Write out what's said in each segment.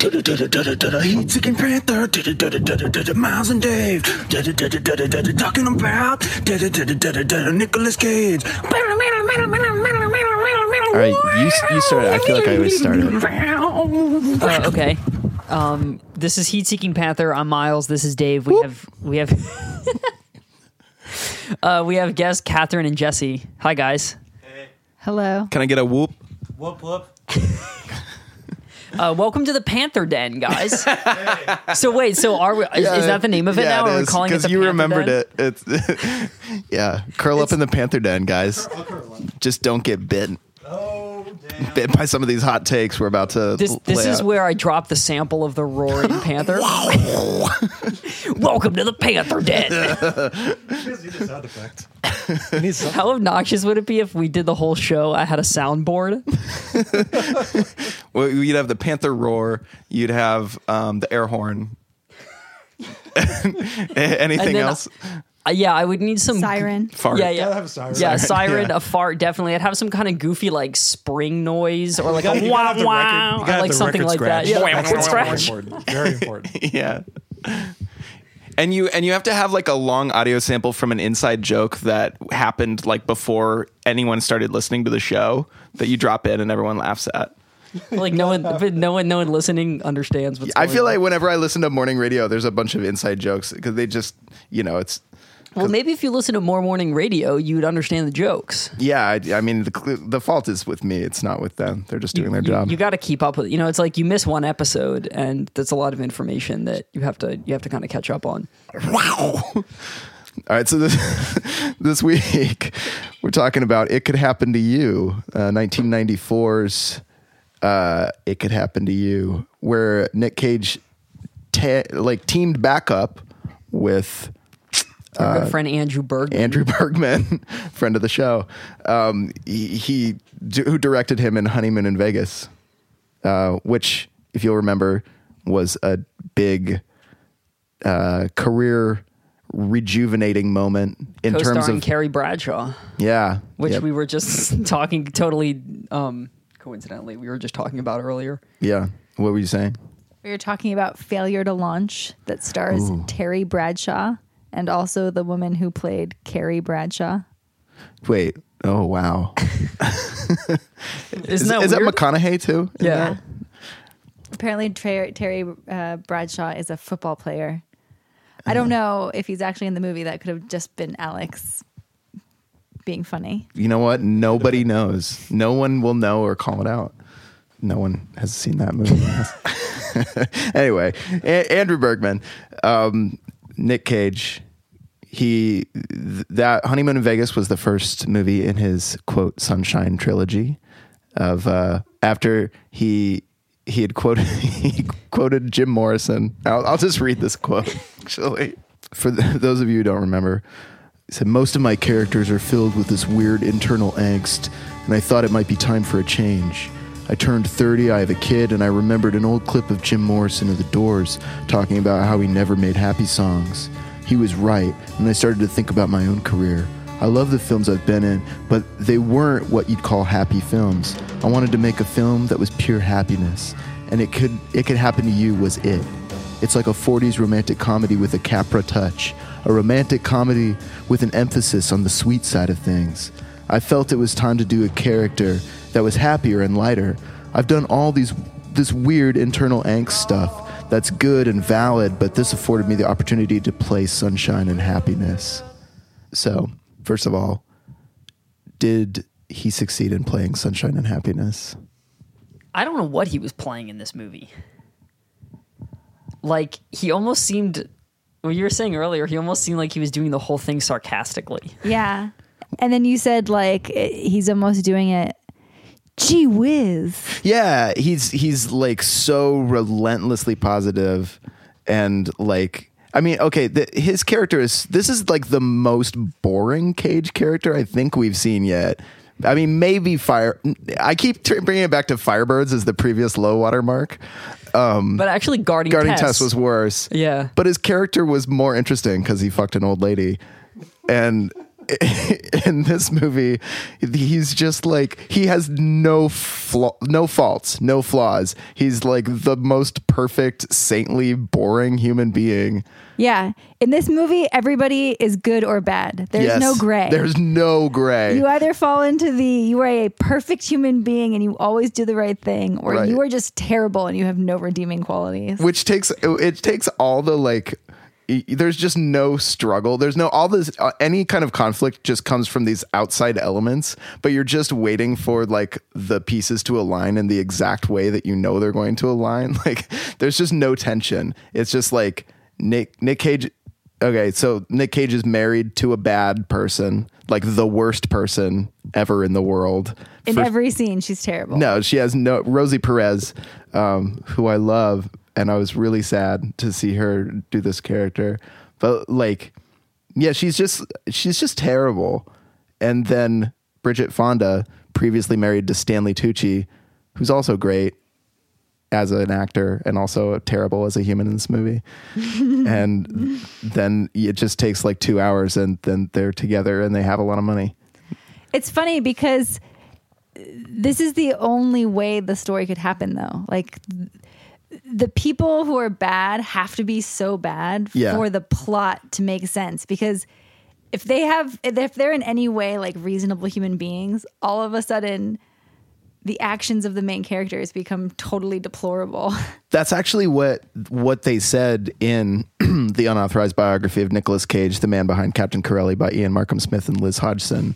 Heat seeking panther. Miles and Dave. Talking about Nicolas Cage. All right, you you started. I feel like I always start started. Uh, okay. Um, this is Heat Seeking Panther. I'm Miles. This is Dave. We have we have uh, we have guests Catherine and Jesse. Hi guys. Hello. Can I get a whoop? Whoop whoop. Uh, welcome to the Panther Den, guys. So wait, so are we? Is, is that the name of it now? Are we calling it the because you Panther remembered Den? it. It's yeah. Curl up in the panther den, guys. Just don't get bit Oh damn. Bit by some of these hot takes we're about to. This this lay is out. where I drop the sample of the roaring panther. welcome to the Panther Den. You guys need a sound effect. You need some- How obnoxious would it be if we did the whole show? I had a soundboard. Well, you'd have the panther roar. You'd have um, the air horn. Anything And then- else? Uh, yeah, I would need some Siren. Fart. Yeah, yeah. Gotta have a siren. Yeah, a siren, yeah. a fart, definitely. I'd have some kind of goofy like spring noise or like gotta- a you wow gotta have the record- wow or like something record like that. scratch. Yeah, That's record very scratch. important. Very important. Yeah. And you and you have to have like a long audio sample from an inside joke that happened like before anyone started listening to the show that you drop in and everyone laughs at. Like no one, but no one, no one listening understands what's. I feel on. like whenever I listen to morning radio, there's a bunch of inside jokes because they just, you know, it's Well, maybe if you listen to more morning radio, you'd understand the jokes. yeah. I, I mean, the the fault is with me. It's not with them. They're just doing their you, job. You got to keep up with. You know, it's like you miss one episode, and that's a lot of information that you have to you have to kind of catch up on. Wow. All right, so this this week we're talking about "It Could Happen to You," uh, 1994's uh, "It Could Happen to You," where Nick Cage ta- like teamed back up with Our good friend Andrew Bergman. Andrew Bergman, friend of the show. Um, he, he who directed him in Honeymoon in Vegas, uh, which, if you'll remember, was a big uh, career rejuvenating moment in terms co-starring of Carrie Bradshaw, yeah, which Yep. we were just talking totally um, coincidentally. We were just talking about earlier. yeah. What were you saying? We were talking about Failure to Launch that stars Terry Bradshaw and also the woman who played Carrie Bradshaw. Wait. Oh wow. Isn't Is, that is that? McConaughey too? Yeah. that? Apparently, Terry, Terry uh, Bradshaw is a football player. I don't know if he's actually in the movie. That could have just been Alex being funny. You know what? Nobody knows. No one will know or call it out. No one has seen that movie. anyway, A- Andrew Bergman, um, Nick Cage. He th- that Honeymoon in Vegas was the first movie in his quote Sunshine trilogy. Of uh, after he he had quoted he quoted Jim Morrison. I'll, I'll just read this quote actually for th those of you who don't remember. He said, Most of my characters are filled with this weird internal angst, and I thought it might be time for a change. I turned 30, I have a kid, and I remembered an old clip of Jim Morrison of the Doors talking about how he never made happy songs. He was right, and I started to think about my own career. I love the films I've been in, but they weren't what you'd call happy films. I wanted to make a film that was pure happiness, and it could it could happen to you was it. It's like a 40s romantic comedy with a Capra touch, a romantic comedy with an emphasis on the sweet side of things. I felt it was time to do a character that was happier and lighter. I've done all these this weird internal angst stuff that's good and valid, but this afforded me the opportunity to play sunshine and happiness. So, first of all, did he succeed in playing sunshine and happiness? I don't know what he was playing in this movie. Like he almost seemed. What you were saying earlier, he almost seemed like he was doing the whole thing sarcastically. Yeah. And then you said, like, he's almost doing it. Gee whiz. Yeah, he's he's like so relentlessly positive and like I mean, okay, the, his character is this is like the most boring Cage character I think we've seen yet. I mean, maybe Fire. I keep tr- bringing it back to Firebirds as the previous low water mark. Um, but actually, guarding, Guarding Tess, Tess was worse. Yeah. but his character was more interesting because he fucked an old lady, and in this movie, he's just like he has no flaw, no faults, no flaws. He's like the most perfect, saintly, boring human being. Yeah. In this movie, everybody is good or bad. There's Yes. no gray. There's no gray. you either fall into the you are a perfect human being and you always do the right thing, or Right. you are just terrible and you have no redeeming qualities. which takes it takes all the like there's just no struggle. There's no all this uh, any kind of conflict just comes from these outside elements but you're just waiting for like the pieces to align in the exact way that you know they're going to align. Like there's just no tension. It's just like nick nick cage okay so nick cage is married to a bad person like the worst person ever in the world. In For- every scene, she's terrible. no, she has no Rosie Perez, um, who I love, and I was really sad to see her do this character. But like, yeah, she's just she's just terrible. And then Bridget Fonda, previously married to Stanley Tucci, who's also great as an actor and also terrible as a human in this movie. and then it just takes like two hours, and then they're together and they have a lot of money. It's funny because this is the only way the story could happen, though. Like the people who are bad have to be so bad Yeah. for the plot to make sense. Because if they have, if they're in any way like reasonable human beings, all of a sudden the actions of the main characters become totally deplorable. That's actually what what they said in the unauthorized biography of Nicolas Cage, the man behind Captain Corelli by Ian Markham Smith and Liz Hodgson.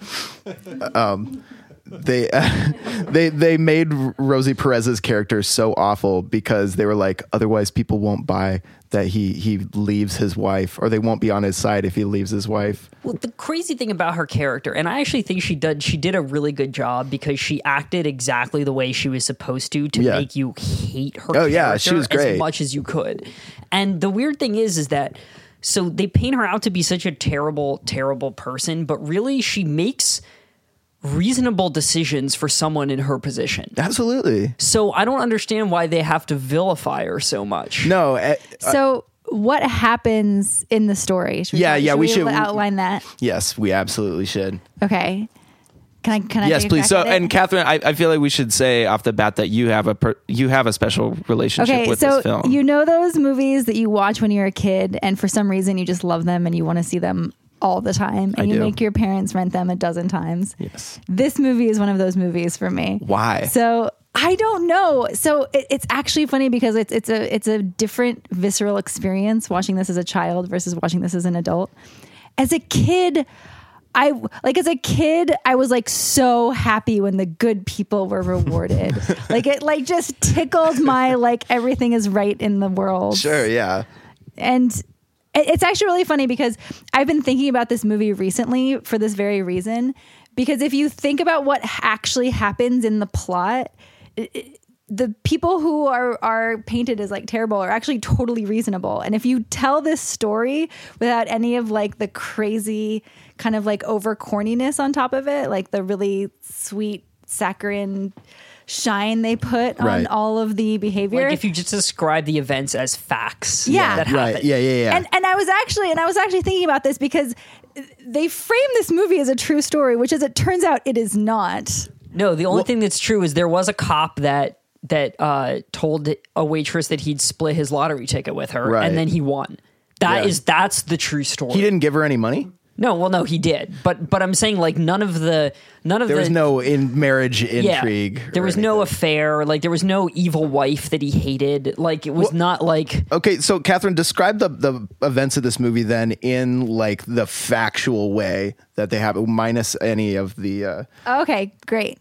Um, they they they made Rosie Perez's character so awful because they were like, otherwise people won't buy that he he leaves his wife, or they won't be on his side if he leaves his wife. Well, the crazy thing about her character, and I actually think she did she did a really good job because she acted exactly the way she was supposed to to Yeah. make you hate her. Oh, yeah, she was great. as much as you could. And the weird thing is, is that so they paint her out to be such a terrible, terrible person, but really she makes reasonable decisions for someone in her position. Absolutely. So I don't understand why they have to vilify her so much. No, eh, so what happens in the story? Should Yeah, yeah, we should- outline that. yes, we absolutely should. Okay. Can I? Can I? Yes, please. So, and Catherine, I, I feel like we should say off the bat that you have a per, you have a special relationship Okay, with so this film. you know those movies that you watch when you're a kid, and for some reason you just love them and you want to see them all the time, and I you do. make your parents rent them a dozen times. Yes. This movie is one of those movies for me. Why? So I don't know. So it, it's actually funny because it's it's a it's a different visceral experience watching this as a child versus watching this as an adult. As a kid. I like as a kid, I was like so happy when the good people were rewarded. like it like just tickled my like everything is right in the world Sure, yeah. and it's actually really funny because I've been thinking about this movie recently for this very reason. Because if you think about what actually happens in the plot, it- the people who are are painted as like terrible are actually totally reasonable. And if you tell this story without any of like the crazy kind of like over corniness on top of it, like the really sweet saccharine shine they put on Right. all of the behavior. Like if you just describe the events as facts Yeah. that Right. Yeah, yeah, yeah. and and I was actually and I was actually thinking about this because they frame this movie as a true story, which as it turns out it is not. No, the only thing that's true is there was a cop that that uh, told a waitress that he'd split his lottery ticket with her, Right. and then he won. That Yeah. is that's the true story. he didn't give her any money? No, well, no, he did, but but I'm saying like none of the none of There the was no in marriage yeah, intrigue. There or was no affair. Like there was no evil wife that he hated. Like it was not like Okay, so Catherine, describe the the events of this movie then in like the factual way that they have, minus any of the. Uh, Okay, great.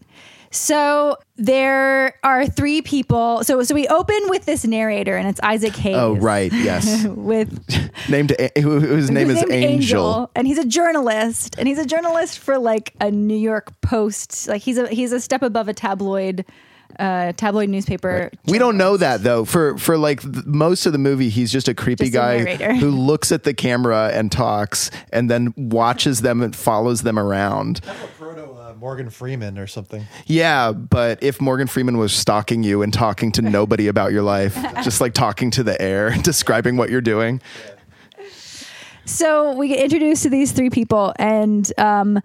So there are three people. So so we open with this narrator, and it's Isaac Hayes. oh, right, yes, With named A- who- whose name is named Angel. and he's a journalist, and he's a journalist for like a New York Post. Like he's a he's a step above a tabloid, uh, tabloid newspaper. We don't know that though. For for like th- most of the movie, he's just a creepy Just guy narrator. who looks at the camera and talks, and then watches them and follows them around. Proto Morgan Freeman or something. Yeah, but if Morgan Freeman was stalking you and talking to nobody about your life, just like talking to the air, describing what you're doing. So we get introduced to these three people, and um,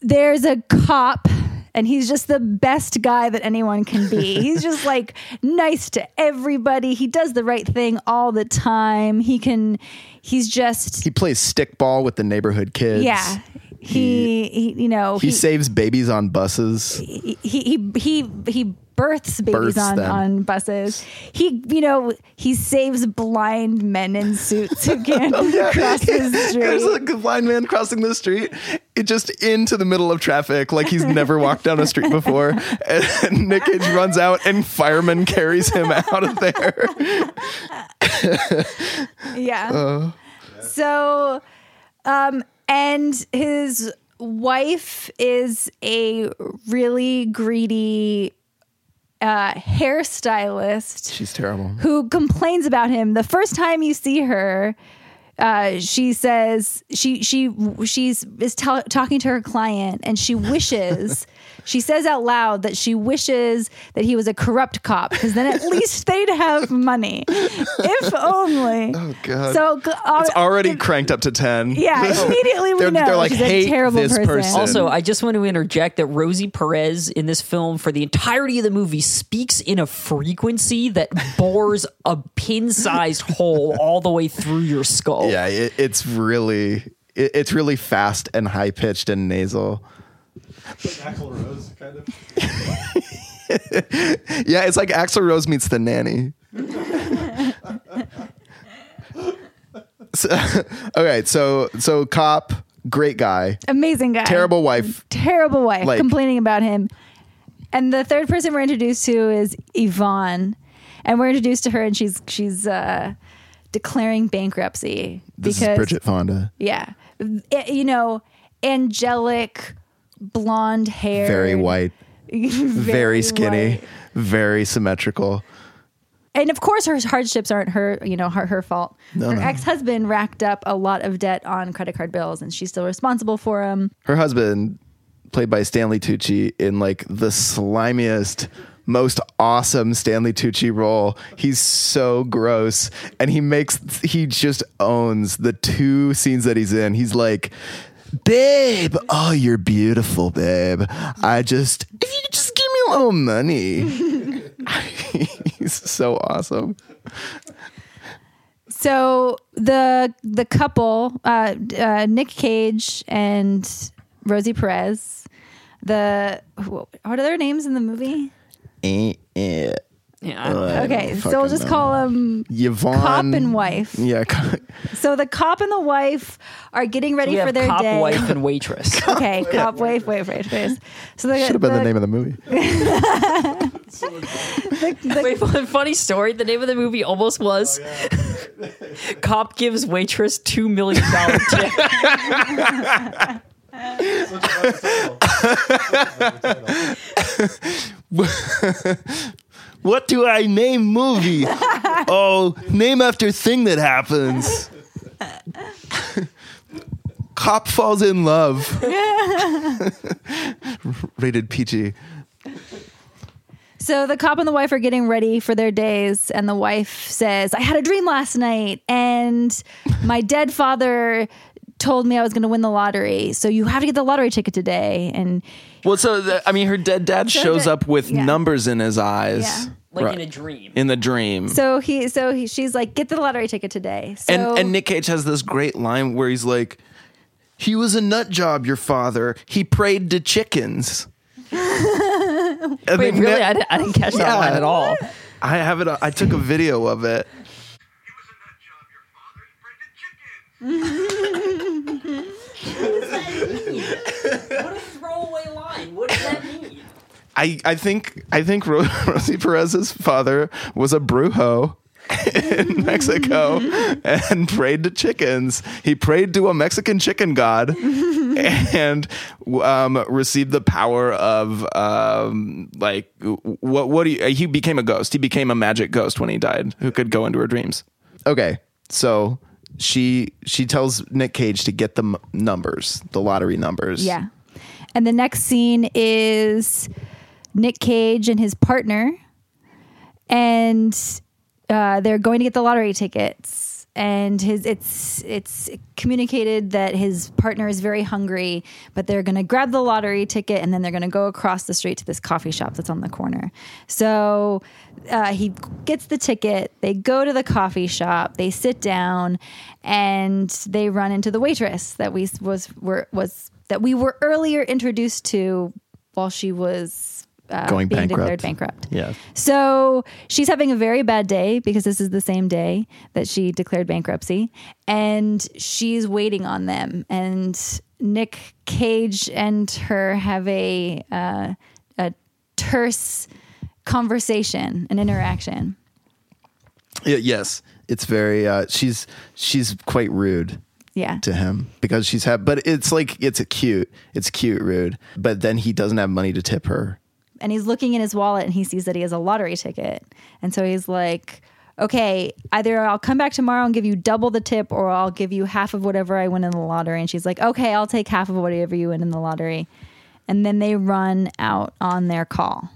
there's a cop. And he's just the best guy that anyone can be. He's just like nice to everybody. He does the right thing all the time. He can, he's just, He plays stickball with the neighborhood kids. yeah. He, he, you know, He, saves babies on buses. he he he he births babies Births on them. on buses. He you know he saves blind men in suits who can't cross the There's a blind man crossing the street, it just into the middle of traffic, like he's never walked down a street before. And Nick Cage runs out, and fireman carries him out of there. Yeah. Uh. So, um, and his wife is a really greedy uh, hairstylist. She's terrible. who complains about him the first time you see her uh, she says she she she's is tell talking to her client and she wishes she says out loud that she wishes that he was a corrupt cop because then at least they'd have money if only Oh God. so uh, it's already cranked up to ten. yeah immediately we They're- know they're like, she's a "Hate terrible this person, person." Also, I just want to interject that Rosie Perez in this film for the entirety of the movie speaks in a frequency that bores a pin-sized hole all the way through your skull. Yeah, it, it's really it, it's really fast and high pitched and nasal. Axl Rose, kind of. Yeah, it's like Axl Rose meets the nanny. so, okay, so so cop, great guy, amazing guy terrible wife. terrible wife Like- complaining about him. And the third person we're introduced to is Yvonne, and we're introduced to her, and she's she's uh, declaring bankruptcy This because is Bridget Fonda. yeah, Eh, you know, angelic blonde hair, Very white, very, skinny, white. very symmetrical. and of course her hardships aren't her you know her, her fault. No, her no. ex-husband racked up a lot of debt on credit card bills, and she's still responsible for him. Her husband, played by Stanley Tucci, in like the slimiest, most awesome Stanley Tucci role. He's so gross, and he makes he just owns the two scenes that he's in. He's like. Babe, oh, you're beautiful, babe. I just, if you could just give me a little money. He's so awesome. So the the couple, uh, uh, Nick Cage and Rosie Perez, the what are their names in the movie? Eh, eh. Yeah. Okay, so we'll just know. call them Yvonne. cop and wife. Yeah. So the cop and the wife are getting ready we for their cop, day. wife, and waitress. Okay, cop, wife, wife, wife, wife. So the, Should have been the name of the movie. Wait, one funny story. The name of the movie almost was "Cop gives waitress two million dollar tip." Such a better title. What do I name movie? oh, name after thing that happens. Cop falls in love. Rated PG. So the cop and the wife are getting ready for their days, and the wife says, "I had a dream last night, and my dead father." Told me I was going to win the lottery, so you have to get the lottery ticket today. And Well, so the, I mean, her dead dad So shows the- up with yeah. numbers in his eyes, Yeah. like Right. in a dream. in the dream. so he, so he, she's like, "Get the lottery ticket today." So, and and Nick Cage has this great line where he's like, "He was a nut job, your father. He prayed to chickens." And Wait, really? ne- I, didn't, I didn't catch that Yeah. line at all. I have it. I took a video of it. What a throwaway line. What does that mean? I, I think I think Ro- Rosie Perez's father was a brujo in Mexico and prayed to chickens. He prayed to a Mexican chicken god and um, received the power of um, like what what do you, he became a ghost. He became a magic ghost when he died, who could go into her dreams. Okay, so she she tells Nick Cage to get the m- numbers, the lottery numbers. yeah. And the next scene is Nick Cage and his partner, and uh, they're going to get the lottery tickets. And his it's it's communicated that his partner is very hungry, but they're going to grab the lottery ticket and then they're going to go across the street to this coffee shop that's on the corner. So uh, he gets the ticket. They go to the coffee shop. They sit down, and they run into the waitress that we was were was that we were earlier introduced to while she was uh, Going being declared bankrupt. bankrupt. Yeah. So she's having a very bad day because this is the same day that she declared bankruptcy, and she's waiting on them. And Nick Cage and her have a uh, a terse conversation, an interaction. Yeah, yes, it's very. Uh, she's she's quite rude Yeah. to him because she's had, but it's like it's a cute, it's cute rude. But then he doesn't have money to tip her. And he's looking in his wallet and he sees that he has a lottery ticket. And so he's like, okay, either I'll come back tomorrow and give you double the tip or I'll give you half of whatever I win in the lottery. And she's like, okay, I'll take half of whatever you win in the lottery. And then they run out on their call.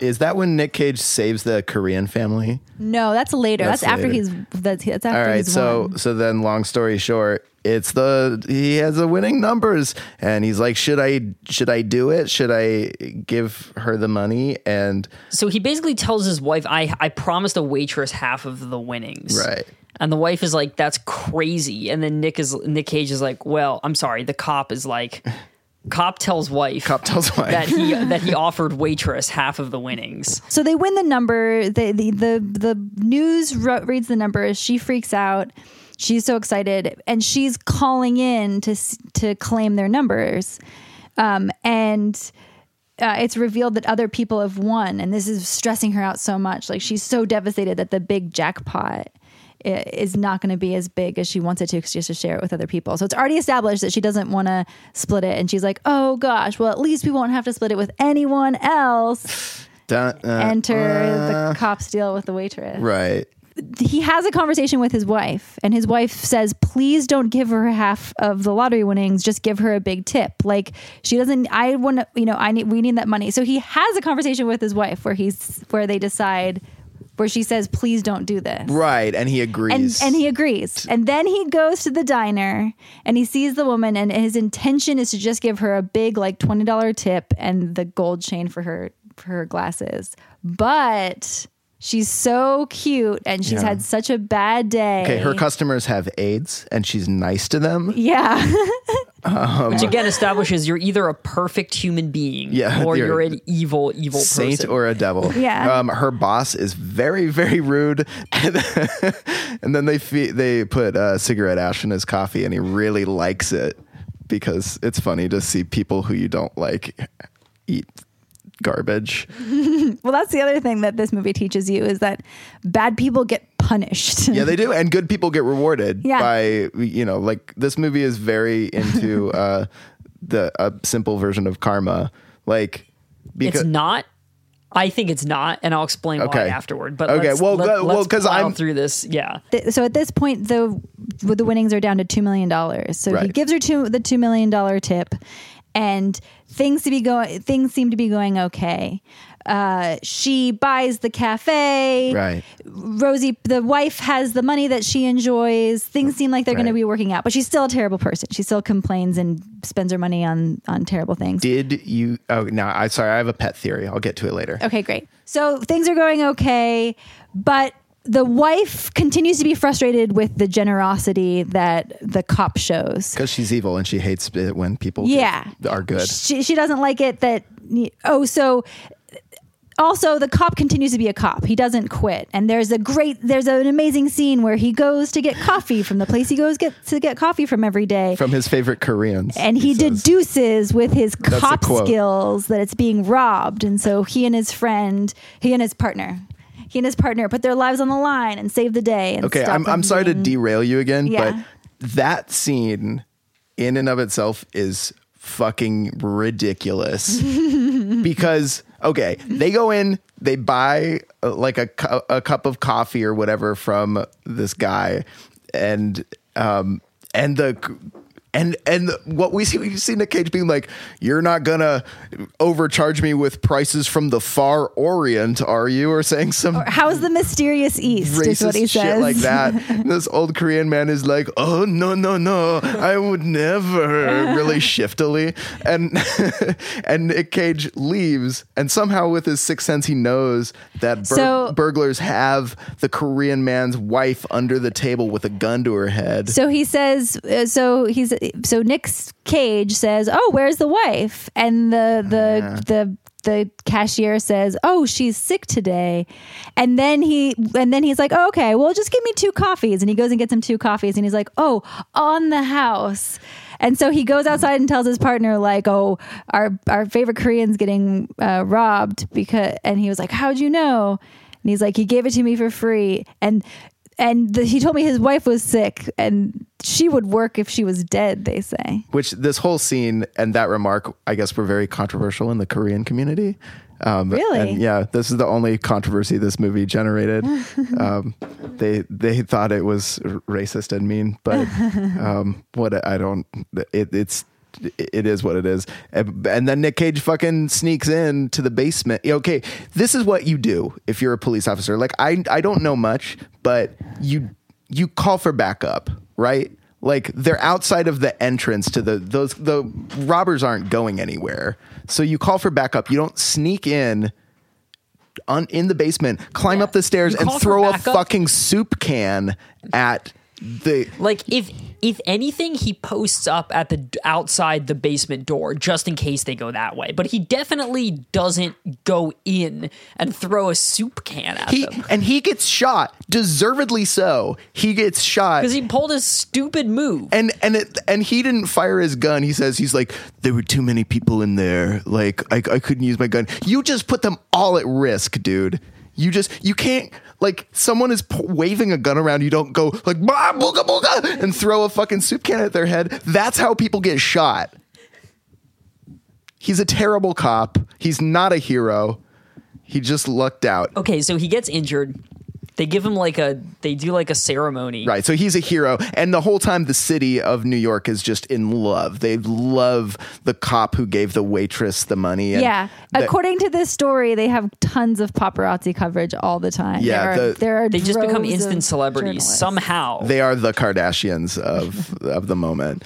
Is that when Nick Cage saves the Korean family? No, that's later. That's, That's after he's that's, that's after All right, he's so won. so then, long story short, it's the he has the winning numbers, and he's like, should I should I do it? Should I give her the money? And So he basically tells his wife, I, I promised a waitress half of the winnings. Right. And the wife is like, that's crazy. And then Nick is Nick Cage is like, well, I'm sorry. The cop is like, cop tells wife cop tells wife that he that he offered waitress half of the winnings. So they win the number. The the the, the news ro- reads the numbers. She freaks out. She's so excited, and she's calling in to to claim their numbers. Um, and uh, it's revealed that other people have won, and this is stressing her out so much. Like she's so devastated that the big jackpot is not going to be as big as she wants it to because she has to share it with other people. So it's already established that she doesn't want to split it, and she's like, "Oh gosh, well at least we won't have to split it with anyone else." Dun- uh, enter uh, the cops deal with the waitress. right. He has a conversation with his wife, and his wife says, "Please don't give her half of the lottery winnings. Just give her a big tip. Like she doesn't. I want to. You know, I need. We need that money." So he has a conversation with his wife where he's where they decide. Where she says, "Please don't do this." Right, and he and agrees. and he agrees. And then he goes to the diner and he sees the woman and his intention is to just give her a big like $20 tip and the gold chain for her for her glasses. But she's so cute and she's Yeah. had such a bad day. okay, her customers have AIDS, and she's nice to them. Yeah. Which again establishes you're either a perfect human being Yeah, or you're you're an evil, evil Saint person. or a devil. Yeah. Um, her boss is very, very rude, and, and then they fe- they put uh, cigarette ash in his coffee, and he really likes it because it's funny to see people who you don't like eat garbage. well, that's the other thing that this movie teaches you is that bad people get punished. Yeah, they do, and good people get rewarded Yeah. by you know, like this movie is very into uh, the a simple version of karma, like because it's not. I think it's not, and I'll explain Okay. why afterward. But Okay, let's, well, let, well, let's 'cause plow I'm- through this. Yeah, Th- so at this point the the winnings are down to two million dollars. So he gives her two, the two million dollar tip, and things to be going things seem to be going okay. Uh, she buys the cafe. right. Rosie, the wife, has the money that she enjoys. Things seem like they're going to be working out, but she's still a terrible person. She still complains and spends her money on on terrible things. Did you? Oh, no. I sorry. I have a pet theory. I'll get to it later. Okay, great. So things are going okay, but the wife continues to be frustrated with the generosity that the cop shows. Because she's evil and she hates it when people Yeah. are good. She, she doesn't like it that, oh, so also the cop continues to be a cop. He doesn't quit. And there's a great, there's an amazing scene where he goes to get coffee from the place he goes get to get coffee from every day. From his favorite Koreans. and he, says. deduces with his cop skills that it's being robbed. And so he and his friend, he and his partner, he and his partner put their lives on the line and save the day. And Okay, I'm, I'm sorry to derail you again, Yeah. but that scene in and of itself is fucking ridiculous. because, okay, they go in, they buy uh, like a, cu- a cup of coffee or whatever from this guy, and, um, and the And and what we see we see Nick Cage being like, "You're not gonna overcharge me with prices from the far Orient, are you?" Or saying some How's the mysterious East? is what he shit says. like that. This old Korean man is like, "Oh no, no, no! I would never." Really shiftily, and and Nick Cage leaves, and somehow with his sixth sense, he knows that bur- So- burglars have the Korean man's wife under the table with a gun to her head. So he says, uh, so he's so Nick Cage says, "Oh, where's the wife?" And the the the the cashier says, "Oh, she's sick today." And then he and then he's like, oh, "Okay, well, just give me two coffees." And he goes and gets him two coffees, and he's like, "Oh, on the house." And so he goes outside and tells his partner, like, "Oh, our our favorite Korean's getting uh, robbed because." And he was like, "How'd you know?" And he's like, "He gave it to me for free." And and the, he told me his wife was sick and she would work if she was dead. They say. which this whole scene and that remark, I guess, were very controversial in the Korean community. Um, Really? and yeah, this is the only controversy this movie generated. um, they they thought it was racist and mean, but um, what I don't, it, it's it is what it is. And then Nick Cage fucking sneaks in to the basement. Okay, this is what you do if you're a police officer. Like I I don't know much, but you you call for backup, right? Like they're outside of the entrance to the those the robbers aren't going anywhere. So you call for backup. You don't sneak in on in the basement, climb up the stairs and throw a fucking soup can at the Like if if anything, he posts up at the outside the basement door just in case they go that way. But he definitely doesn't go in and throw a soup can at he them and he gets shot, deservedly so. He gets shot. because he pulled a stupid move. and and it, and he didn't fire his gun. He says he's like there were too many people in there. Like I, I couldn't use my gun. You just put them all at risk, dude. You just you can't like someone is p- waving a gun around. You don't go like bah, booga booga and throw a fucking soup can at their head. That's how people get shot. He's a terrible cop. He's not a hero. He just lucked out. Okay, so he gets injured. They give him like a they do like a ceremony. Right. So he's a hero. And the whole time, the city of New York is just in love. They love the cop who gave the waitress the money. And yeah. the- According to this story, they have tons of paparazzi coverage all the time. Yeah, There are, the- there are They just become instant celebrities somehow. they are the Kardashians of of the moment.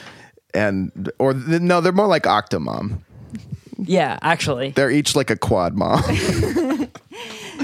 And, or no, they're more like Octomom. yeah, actually. They're each like a quad mom.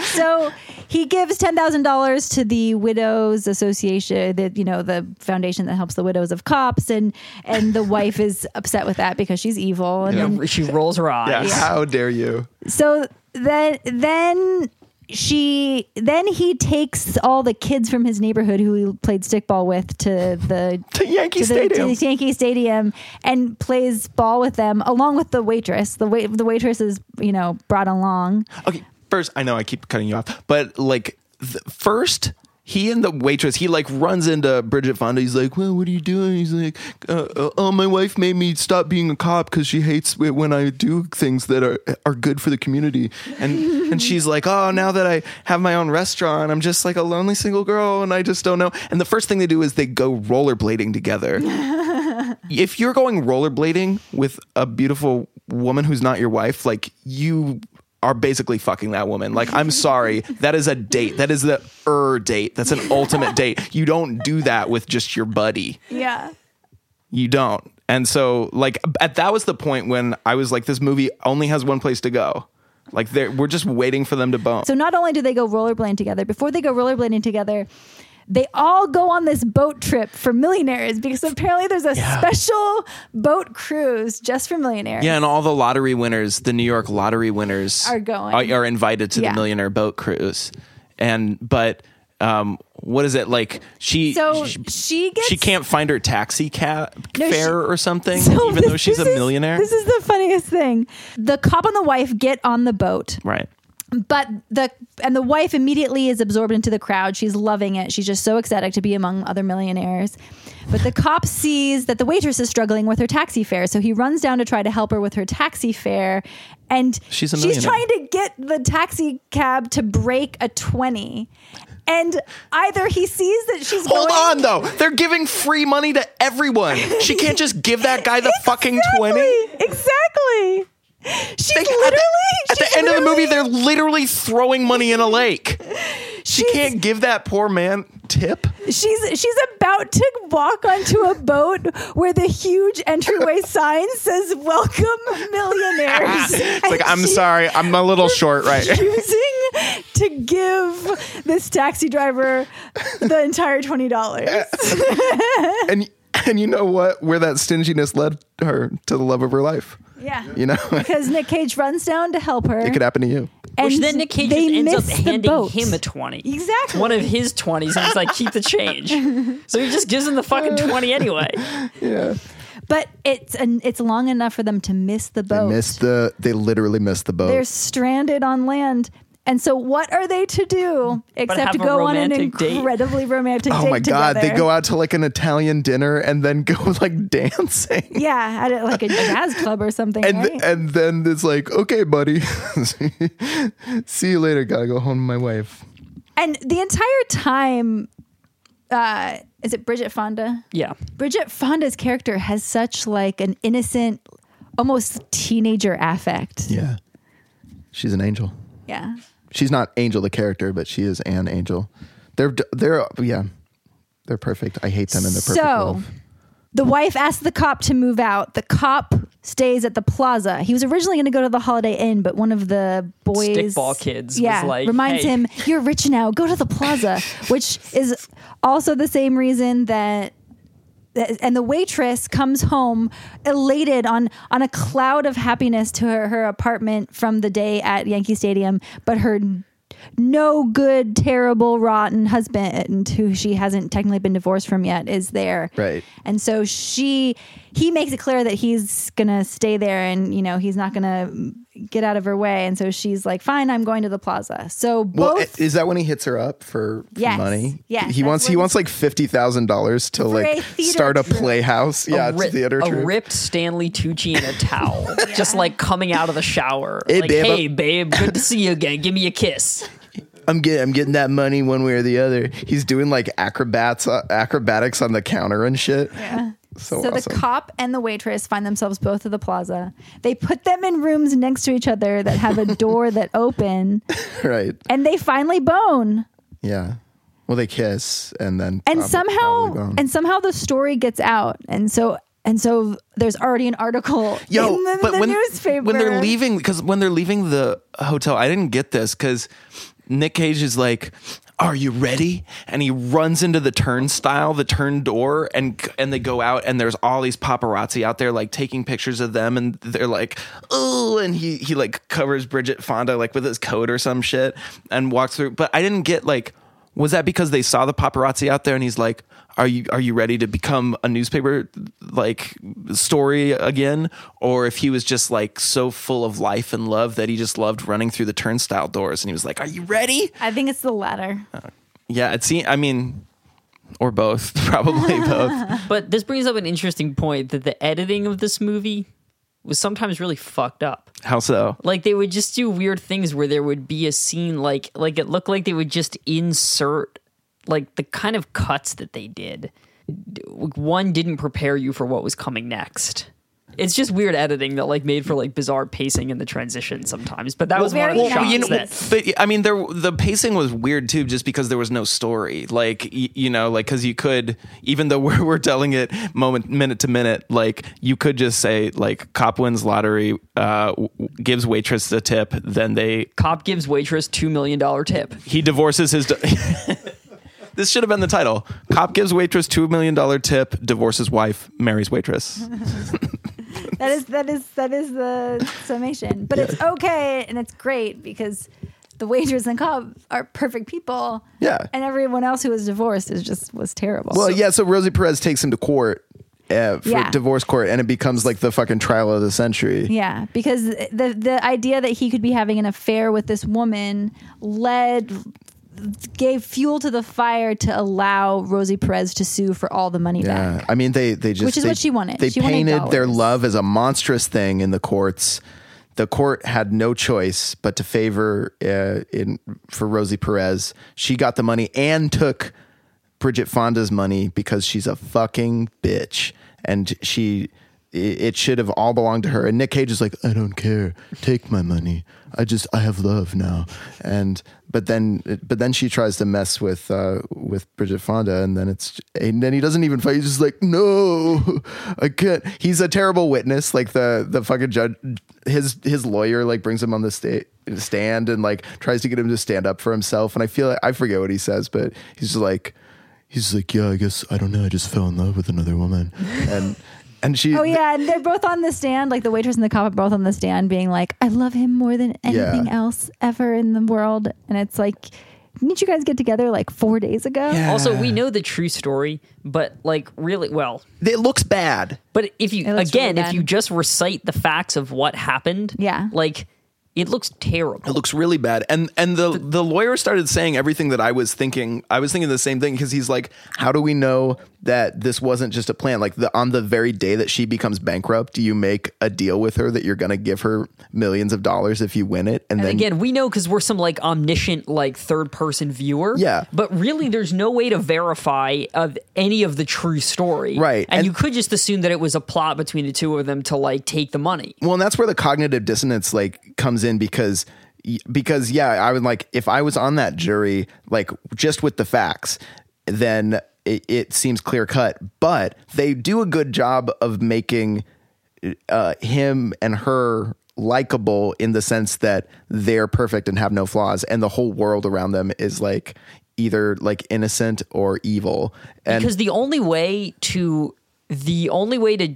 so he gives ten thousand dollars to the Widows Association, the you know the foundation that helps the widows of cops, and and the wife is upset with that because she's evil, and then She rolls her eyes. How dare you? so then then she then he takes all the kids from his neighborhood who he played stickball with to the To Yankee to the, Stadium. to the Yankee Stadium and plays ball with them along with the waitress. The wait the waitress is you know brought along. Okay, first, I know I keep cutting you off, but like first, he and the waitress, he like runs into Bridget Fonda. He's like, "Well, what are you doing?" He's like, uh, uh, "Oh, my wife made me stop being a cop because she hates it when I do things that are are good for the community." And and she's like, "Oh, now that I have my own restaurant, I'm just like a lonely single girl, and I just don't know." And the first thing they do is they go rollerblading together. if you're going rollerblading with a beautiful woman who's not your wife, like you are basically fucking that woman. Like, I'm sorry, that is a date. That is the er date. That's an ultimate date. You don't do that with just your buddy. Yeah. You don't. And so, like, at that was the point when I was like, this movie only has one place to go. Like, we're just waiting for them to bone. So not only do they go rollerblading together, before they go rollerblading together, they all go on this boat trip for millionaires because apparently there's a special boat cruise just for millionaires. Yeah, and all the lottery winners, the New York lottery winners, Are going. are, are invited to Yeah. the Millionaire Boat Cruise, and but um, what is it like? She So she, she gets she can't find her taxi cab No, fare she- or something, So even this- though she's a this is- millionaire. This is the funniest thing. The cop and the wife get on the boat. right. But the and the wife immediately is absorbed into the crowd. She's loving it. She's just so ecstatic to be among other millionaires. But the cop sees that the waitress is struggling with her taxi fare, so he runs down to try to help her with her taxi fare. And She's she's trying to get the taxi cab to break a twenty. And either he sees that she's Hold going, on though. They're giving free money to everyone. She can't just give that guy the fucking 20. Exactly. She's They- at the- literally at the, end of the movie, they're literally throwing money in a lake. She can't give that poor man tip. she's she's about to walk onto a boat where the huge entryway sign says "Welcome millionaires." It's like I'm sorry, I'm a little short right. Choosing to give this taxi driver the entire twenty dollars. and and you know what? Where that stinginess led her to the love of her life. Yeah, You know, because Nick Cage runs down to help her, it could happen to you. and Which then Nick Cage they just ends up miss the handing boat. him a 20. Exactly. One of his 20s, and he's like, keep the change. So he just gives him the fucking 20 anyway. Yeah, But it's an, it's long enough for them to miss the they boat. missed the. They literally missed the boat. They're stranded on land. And so, what are they to do except have to a go on an romantic date. incredibly romantic oh date my god! They go out to like an Italian dinner and then go like dancing. Yeah, at like a jazz club or something. And, right? and then it's like, okay, buddy, see you later. Gotta go home to my wife. and the entire time, uh, is it Bridget Fonda? Yeah. Bridget Fonda's character has such like an innocent, almost teenager affect. Yeah, she's an angel. Yeah. She's not Angel the character, but she is an angel. They're they're yeah, they're perfect. I hate them and they're perfect. So, love. the wife asks the cop to move out. The cop stays at the plaza. He was originally going to go to the Holiday Inn, but one of the boys, Stickball kids was yeah, like, reminds "Hey." him, "You're rich now. Go to the plaza," which is also the same reason that. And the waitress comes home elated on on a cloud of happiness to her, her apartment from the day at Yankee Stadium, but her no good, terrible, rotten husband who she hasn't technically been divorced from yet is there. Right. And so she he makes it clear that he's gonna stay there and you know he's not gonna get out of her way. And so she's like, Fine, I'm going to the plaza. So Well, both is that when he hits her up for, for Yes. money? Yes, he wants he wants like fifty thousand dollars to like theater start a troupe. playhouse. Yeah, a, it's ri- theater a troupe. ripped Stanley Tucci in a towel, just like coming out of the shower. Hey, like, babe, hey, I'm- babe, good to see you again. Give me a kiss. I'm getting I'm getting that money one way or the other. He's doing like acrobats uh, acrobatics on the counter and shit. Yeah. So, So awesome. the cop and the waitress find themselves both at the plaza. They put them in rooms next to each other that have a door that open, right. and they finally bone. Yeah. Well, they kiss and then and prob- somehow probably and somehow the story gets out and so and so there's already an article Yo, in the, but the when newspaper when they're leaving, because when they're leaving the hotel, I didn't get this because Nick Cage is like, "Are you ready?" And he runs into the turnstile, the turn door, and and they go out, and there's all these paparazzi out there like taking pictures of them, and they're like, "Oh!" And he he like covers Bridget Fonda like with his coat or some shit, and walks through. But I didn't get like, was that because they saw the paparazzi out there, and he's like. Are you are you ready to become a newspaper like story again, or if he was just like so full of life and love that he just loved running through the turnstile doors and he was like, "Are you ready?" i think it's the latter uh, Yeah, it seemed. I mean, or both, probably both. But this brings up an interesting point that the editing of this movie was sometimes really fucked up. How so? Like they would just do weird things where there would be a scene like like it looked like they would just insert like the kind of cuts that they did. One didn't prepare you for what was coming next. It's just weird editing that like made for like bizarre pacing in the transition sometimes. But that was one of the nice. shots you know, that but I mean, there the pacing was weird too, just because there was no story. Like y- you know, like because you could, even though we're we're telling it moment minute to minute, like you could just say like cop wins lottery, uh, w- gives waitress the tip, then they cop gives waitress two million dollar tip. he divorces his. this should have been the title. Cop gives waitress two million dollar tip, divorces wife, marries waitress. that is that is that is the summation but it's okay and it's great because the waitress and cop are perfect people Yeah. and everyone else who was divorced is just was terrible Well, yeah. So Rosie Perez takes him to court, uh, for Yeah. divorce court, and it becomes like the fucking trial of the century. Yeah, because the the idea that he could be having an affair with this woman led gave fuel to the fire to allow Rosie Perez to sue for all the money Yeah, back. I mean they they just Which is they- what she wanted. They She wanted painted their love as a monstrous thing in the courts. The court had no choice but to favor uh, in for Rosie Perez. She got the money and took Bridget Fonda's money because she's a fucking bitch, and she it should have all belonged to her. And Nick Cage is like, I don't care, take my money. I just I have love now. And but then but then she tries to mess with uh, with Bridget Fonda, and then it's and then he doesn't even fight. He's just like, no, I can't. He's a terrible witness. Like the the fucking judge, his his lawyer like brings him on the state stand and like tries to get him to stand up for himself. And I feel like I forget what he says, but he's just like he's like, yeah, I guess I don't know. I just fell in love with another woman, and and she. Oh yeah, and they're both on the stand. Like the waitress and the cop are both on the stand, being like, "I love him more than anything Yeah. else ever in the world." And it's like, didn't you guys get together like four days ago? Also, we know the true story, but like really well. It looks bad. But if you looks again, really if you just recite the facts of what happened, Yeah. like it looks terrible. It looks really bad. And and the the lawyer started saying everything that I was thinking. I was thinking the same thing because he's like, How do we know that this wasn't just a plan? Like the on the very day that she becomes bankrupt, do you make a deal with her that you're going to give her millions of dollars if you win it? And, And then again, we know because we're some like omniscient, like third person viewer. Yeah. But really, there's no way to verify of any of the true story. Right. And, And- you could just assume that it was a plot between the two of them to like take the money. Well, and that's where the cognitive dissonance like comes in because because yeah, I would like if I was on that jury, like just with the facts, then it, it seems clear cut. But they do a good job of making uh, him and her likable in the sense that they're perfect and have no flaws, and the whole world around them is like either like innocent or evil. And because the only way to the only way to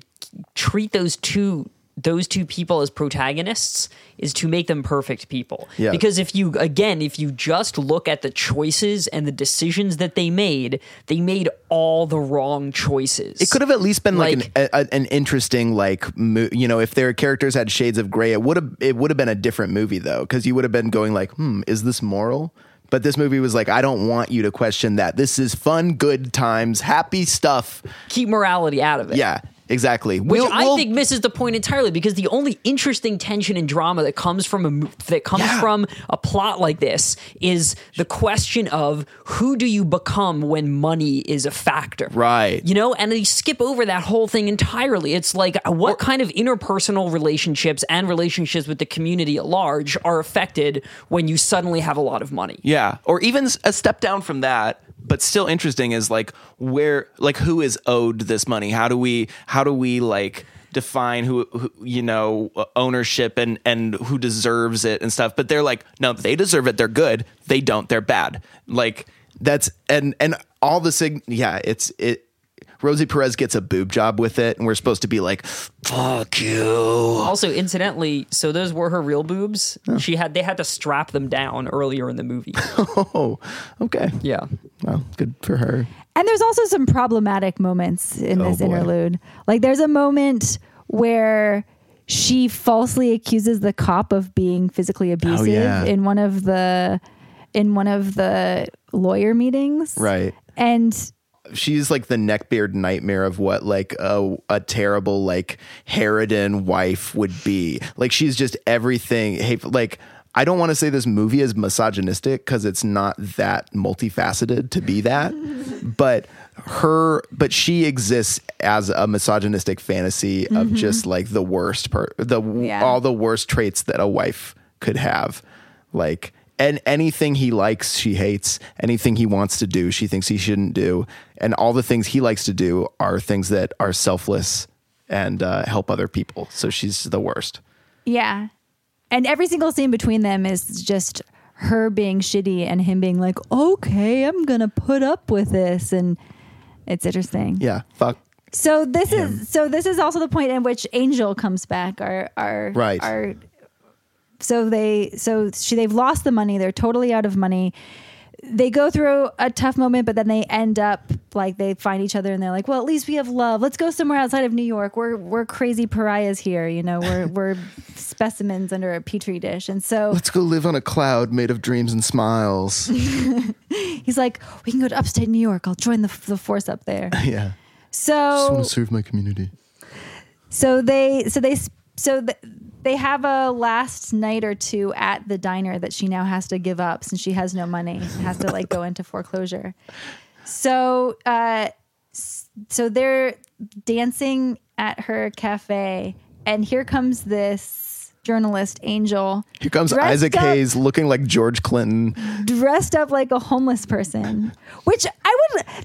treat those two those two people as protagonists is to make them perfect people. Yeah. Because if you again, if you just look at the choices and the decisions that they made, they made all the wrong choices. It could have at least been like, Like- an, a, an interesting like mo- you know if their characters had shades of gray it would have it would have been a different movie though because you would have been going like hmm is this moral but this movie was like I don't want you to question that this is fun good times happy stuff keep morality out of it. yeah exactly Which We'll- I we'll- think misses the point entirely because the only interesting tension and drama that comes from a that comes Yeah. from a plot like this is the question of who do you become when money is a factor, Right. You know, and they skip over that whole thing entirely. It's like uh, what kind of interpersonal relationships and relationships with the community at large are affected when you suddenly have a lot of money. yeah, or even a step down from that, but still interesting is like where, like who is owed this money? How do we, how do we like define who, who you know, ownership and and who deserves it and stuff? But they're like, no, they deserve it. They're good. They don't. They're bad. Like that's and and all the sig yeah it's it Rosie Perez gets a boob job with it and we're supposed to be like fuck you Also, incidentally, so those were her real boobs. She had they had to strap them down earlier in the movie. oh okay yeah. Well good for her And there's also some problematic moments in Oh, this boy. interlude. Like there's a moment where she falsely accuses the cop of being physically oh, abusive Oh, yeah. in one of the in one of the lawyer meetings. right And she's like the neckbeard nightmare of what like a, a terrible like Harridan wife would be. Like she's just everything. Hey, like I don't want to say this movie is misogynistic because it's not that multifaceted to be that, but her, but she exists as a misogynistic fantasy of just like the worst part, the Yeah. all the worst traits that a wife could have, like. And anything he likes, she hates. Anything he wants to do, she thinks he shouldn't do. And all the things he likes to do are things that are selfless and uh, help other people. So she's the worst. yeah. And every single scene between them is just her being shitty and him being like, "Okay, I'm going to put up with this." And it's interesting. Yeah, fuck. So this is so this is also the point in which Angel comes back. Our our Right. Our so they so she they've lost the money. They're totally out of money. They go through a tough moment, but then they end up like they find each other and they're like, well, at least we have love. Let's go somewhere outside of New York. We're we're crazy pariahs here, you know. We're we're specimens under a petri dish, and so Let's go live on a cloud made of dreams and smiles. he's like, we can go to upstate New York. I'll join the the force up there. yeah. So serve my community. so they so they so th- they have a last night or two at the diner that she now has to give up since she has no money and has to like go into foreclosure so uh so they're dancing at her cafe and here comes this journalist angel Here comes Isaac up- Hayes looking like George Clinton. dressed up like a homeless person, which.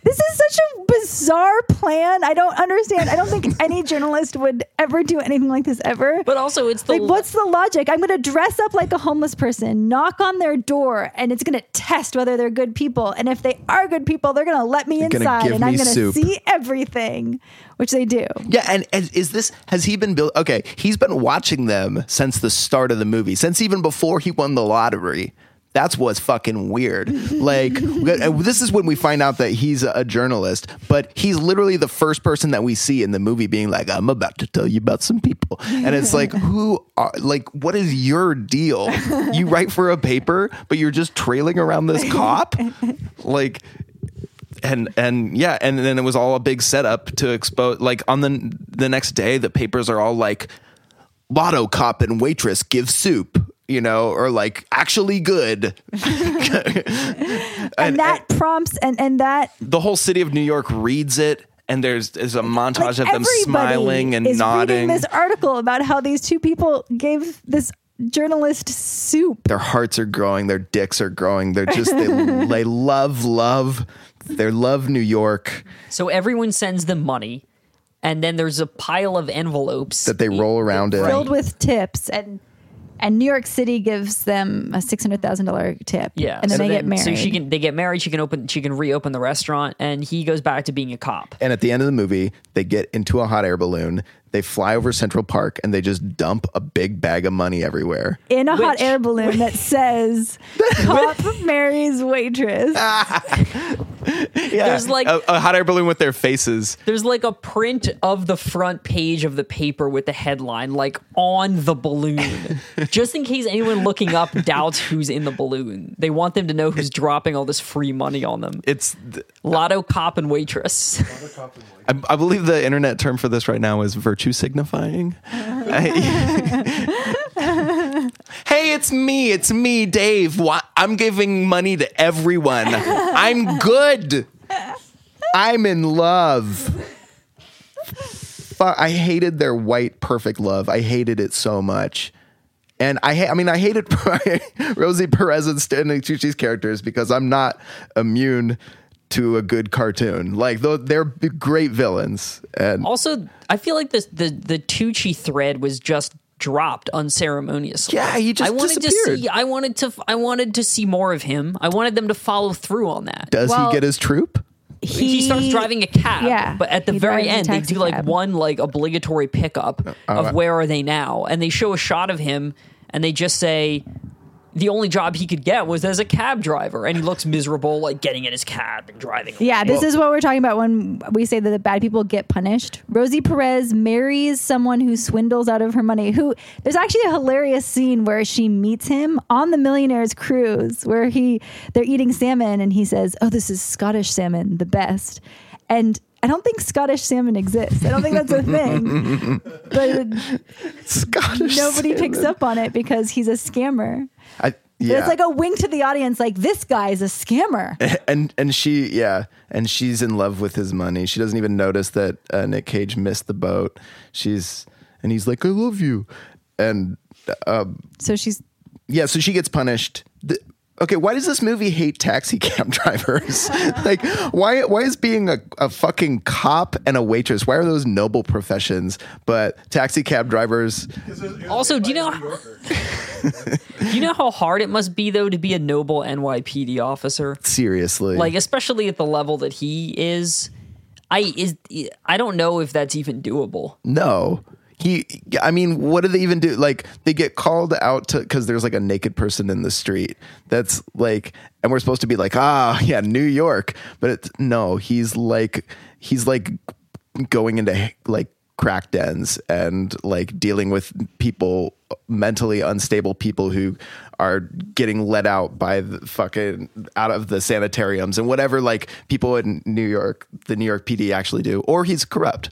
This is such a bizarre plan. I don't understand. I don't think any journalist would ever do anything like this ever. But also, it's the like, what's the logic? I'm going to dress up like a homeless person, knock on their door, and it's going to test whether they're good people. And if they are good people, they're going to let me They're gonna inside, give and I'm going to see everything, which they do. Yeah, and, and is this has he been built? Okay, he's been watching them since the start of the movie, since even before he won the lottery. That's what's fucking weird. Like this is when we find out that he's a journalist, but he's literally the first person that we see in the movie being like, "I'm about to tell you about some people," and it's like, who are like, what is your deal? You write for a paper, but you're just trailing around this cop, like and and yeah, and then it was all a big setup to expose. Like on the the next day, the papers are all like, "Lotto cop and waitress give soup," you know, or like actually good. And, that prompts and and that The whole city of New York reads it, and there's there's a montage like, of them smiling and is nodding. Reading this article about how these two people gave this journalist soup. their hearts are growing, their dicks are growing. They're just they they love love. They love New York so everyone sends them money, and then there's a pile of envelopes that they roll around in. filled with tips and and New York City gives them a six hundred thousand dollar tip. Yeah, and then so they get married. So she can they get married. She can open. She can reopen the restaurant, and he goes back to being a cop. And at the end of the movie, they get into a hot air balloon. They fly over Central Park and they just dump a big bag of money everywhere. in a hot air balloon that says "Cop marries waitress." Yeah, There's like- a, a hot air balloon with their faces. There's like a print of the front page of the paper with the headline like on the balloon, just in case anyone looking up doubts who's in the balloon. They want them to know who's dropping all this free money on them. It's, uh, Lotto cop and waitress. I, I believe the internet term for this right now is virtue signifying. hey, it's me. It's me, Dave. I'm giving money to everyone. I'm good. I'm in love. I hated their white perfect love. I hated it so much. And I, ha- I mean, I hated Rosie Perez and Stanley Tucci's characters because I'm not immune to a good cartoon. Like, they're great villains, and also, I feel like this the the Tucci thread was just dropped unceremoniously. Yeah, he just I wanted disappeared. to see. I wanted to. I wanted to see more of him. I wanted them to follow through on that. does Well- he get his troop? he, starts driving a cab. yeah, but at the very end, they do like cab. one like obligatory pickup oh, of uh. where are they now, and they show a shot of him, and they just say the only job he could get was as a cab driver, and he looks miserable, like getting in his cab and driving. away. Yeah, this is what we're talking about when we say that the bad people get punished. Rosie Perez marries someone who swindles out of her money. Who there's actually a hilarious scene where she meets him on the Millionaire's cruise, where he they're eating salmon and he says, "Oh, this is Scottish salmon, the best." And I don't think Scottish salmon exists. I don't think that's a thing. but Scottish. nobody picks up on it because he's a scammer. I, yeah. It's like a wink to the audience, like this guy is a scammer. and and she yeah and she's in love with his money she doesn't even notice that uh, nick cage missed the boat she's and he's like i love you and um, So she's yeah so she gets punished the, okay why does this movie hate taxi cab drivers like why why is being a, a fucking cop and a waitress why are those noble professions but taxi cab drivers Also, do you know? do you know how hard it must be though to be a noble NYPD officer? seriously Like, especially at the level that he is. I is I don't know if that's even doable. no he i mean what do they even do? Like they get called out to because there's like a naked person in the street that's like and we're supposed to be like ah yeah new york. But it's no he's like he's like going into like crack dens and like dealing with people mentally unstable people who are getting let out by the fucking out of the sanitariums and whatever like people in New York the New York PD actually do or he's corrupt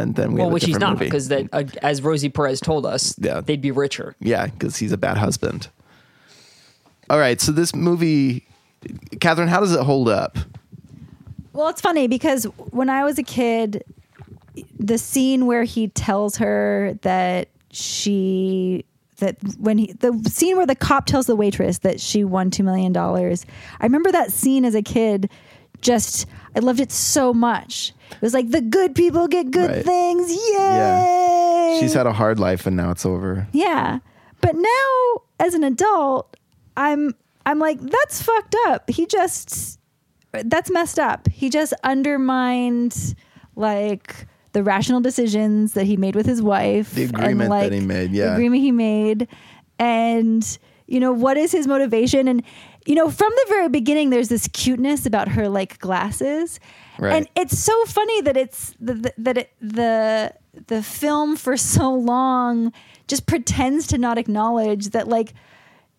and then we well, which he's not because that, uh, as Rosie Perez told us, Yeah. they'd be richer. Yeah, because he's a bad husband. All right, so this movie, Catherine, how does it hold up? Well, it's funny because when I was a kid, the scene where he tells her that she that when he the scene where the cop tells the waitress that she won two million dollars. I remember that scene as a kid. Just I loved it so much. It was like the good people get good Right. things. Yay! Yeah. She's had a hard life and now it's over. Yeah. But now as an adult, I'm I'm like that's fucked up. He just that's messed up. He just undermined like the rational decisions that he made with his wife. The and, agreement that he made, The yeah. agreement he made. And you know, what is his motivation? And you know, from the very beginning there's this cuteness about her like glasses. Right. And it's so funny that it's the, the, that it, the the film for so long just pretends to not acknowledge that like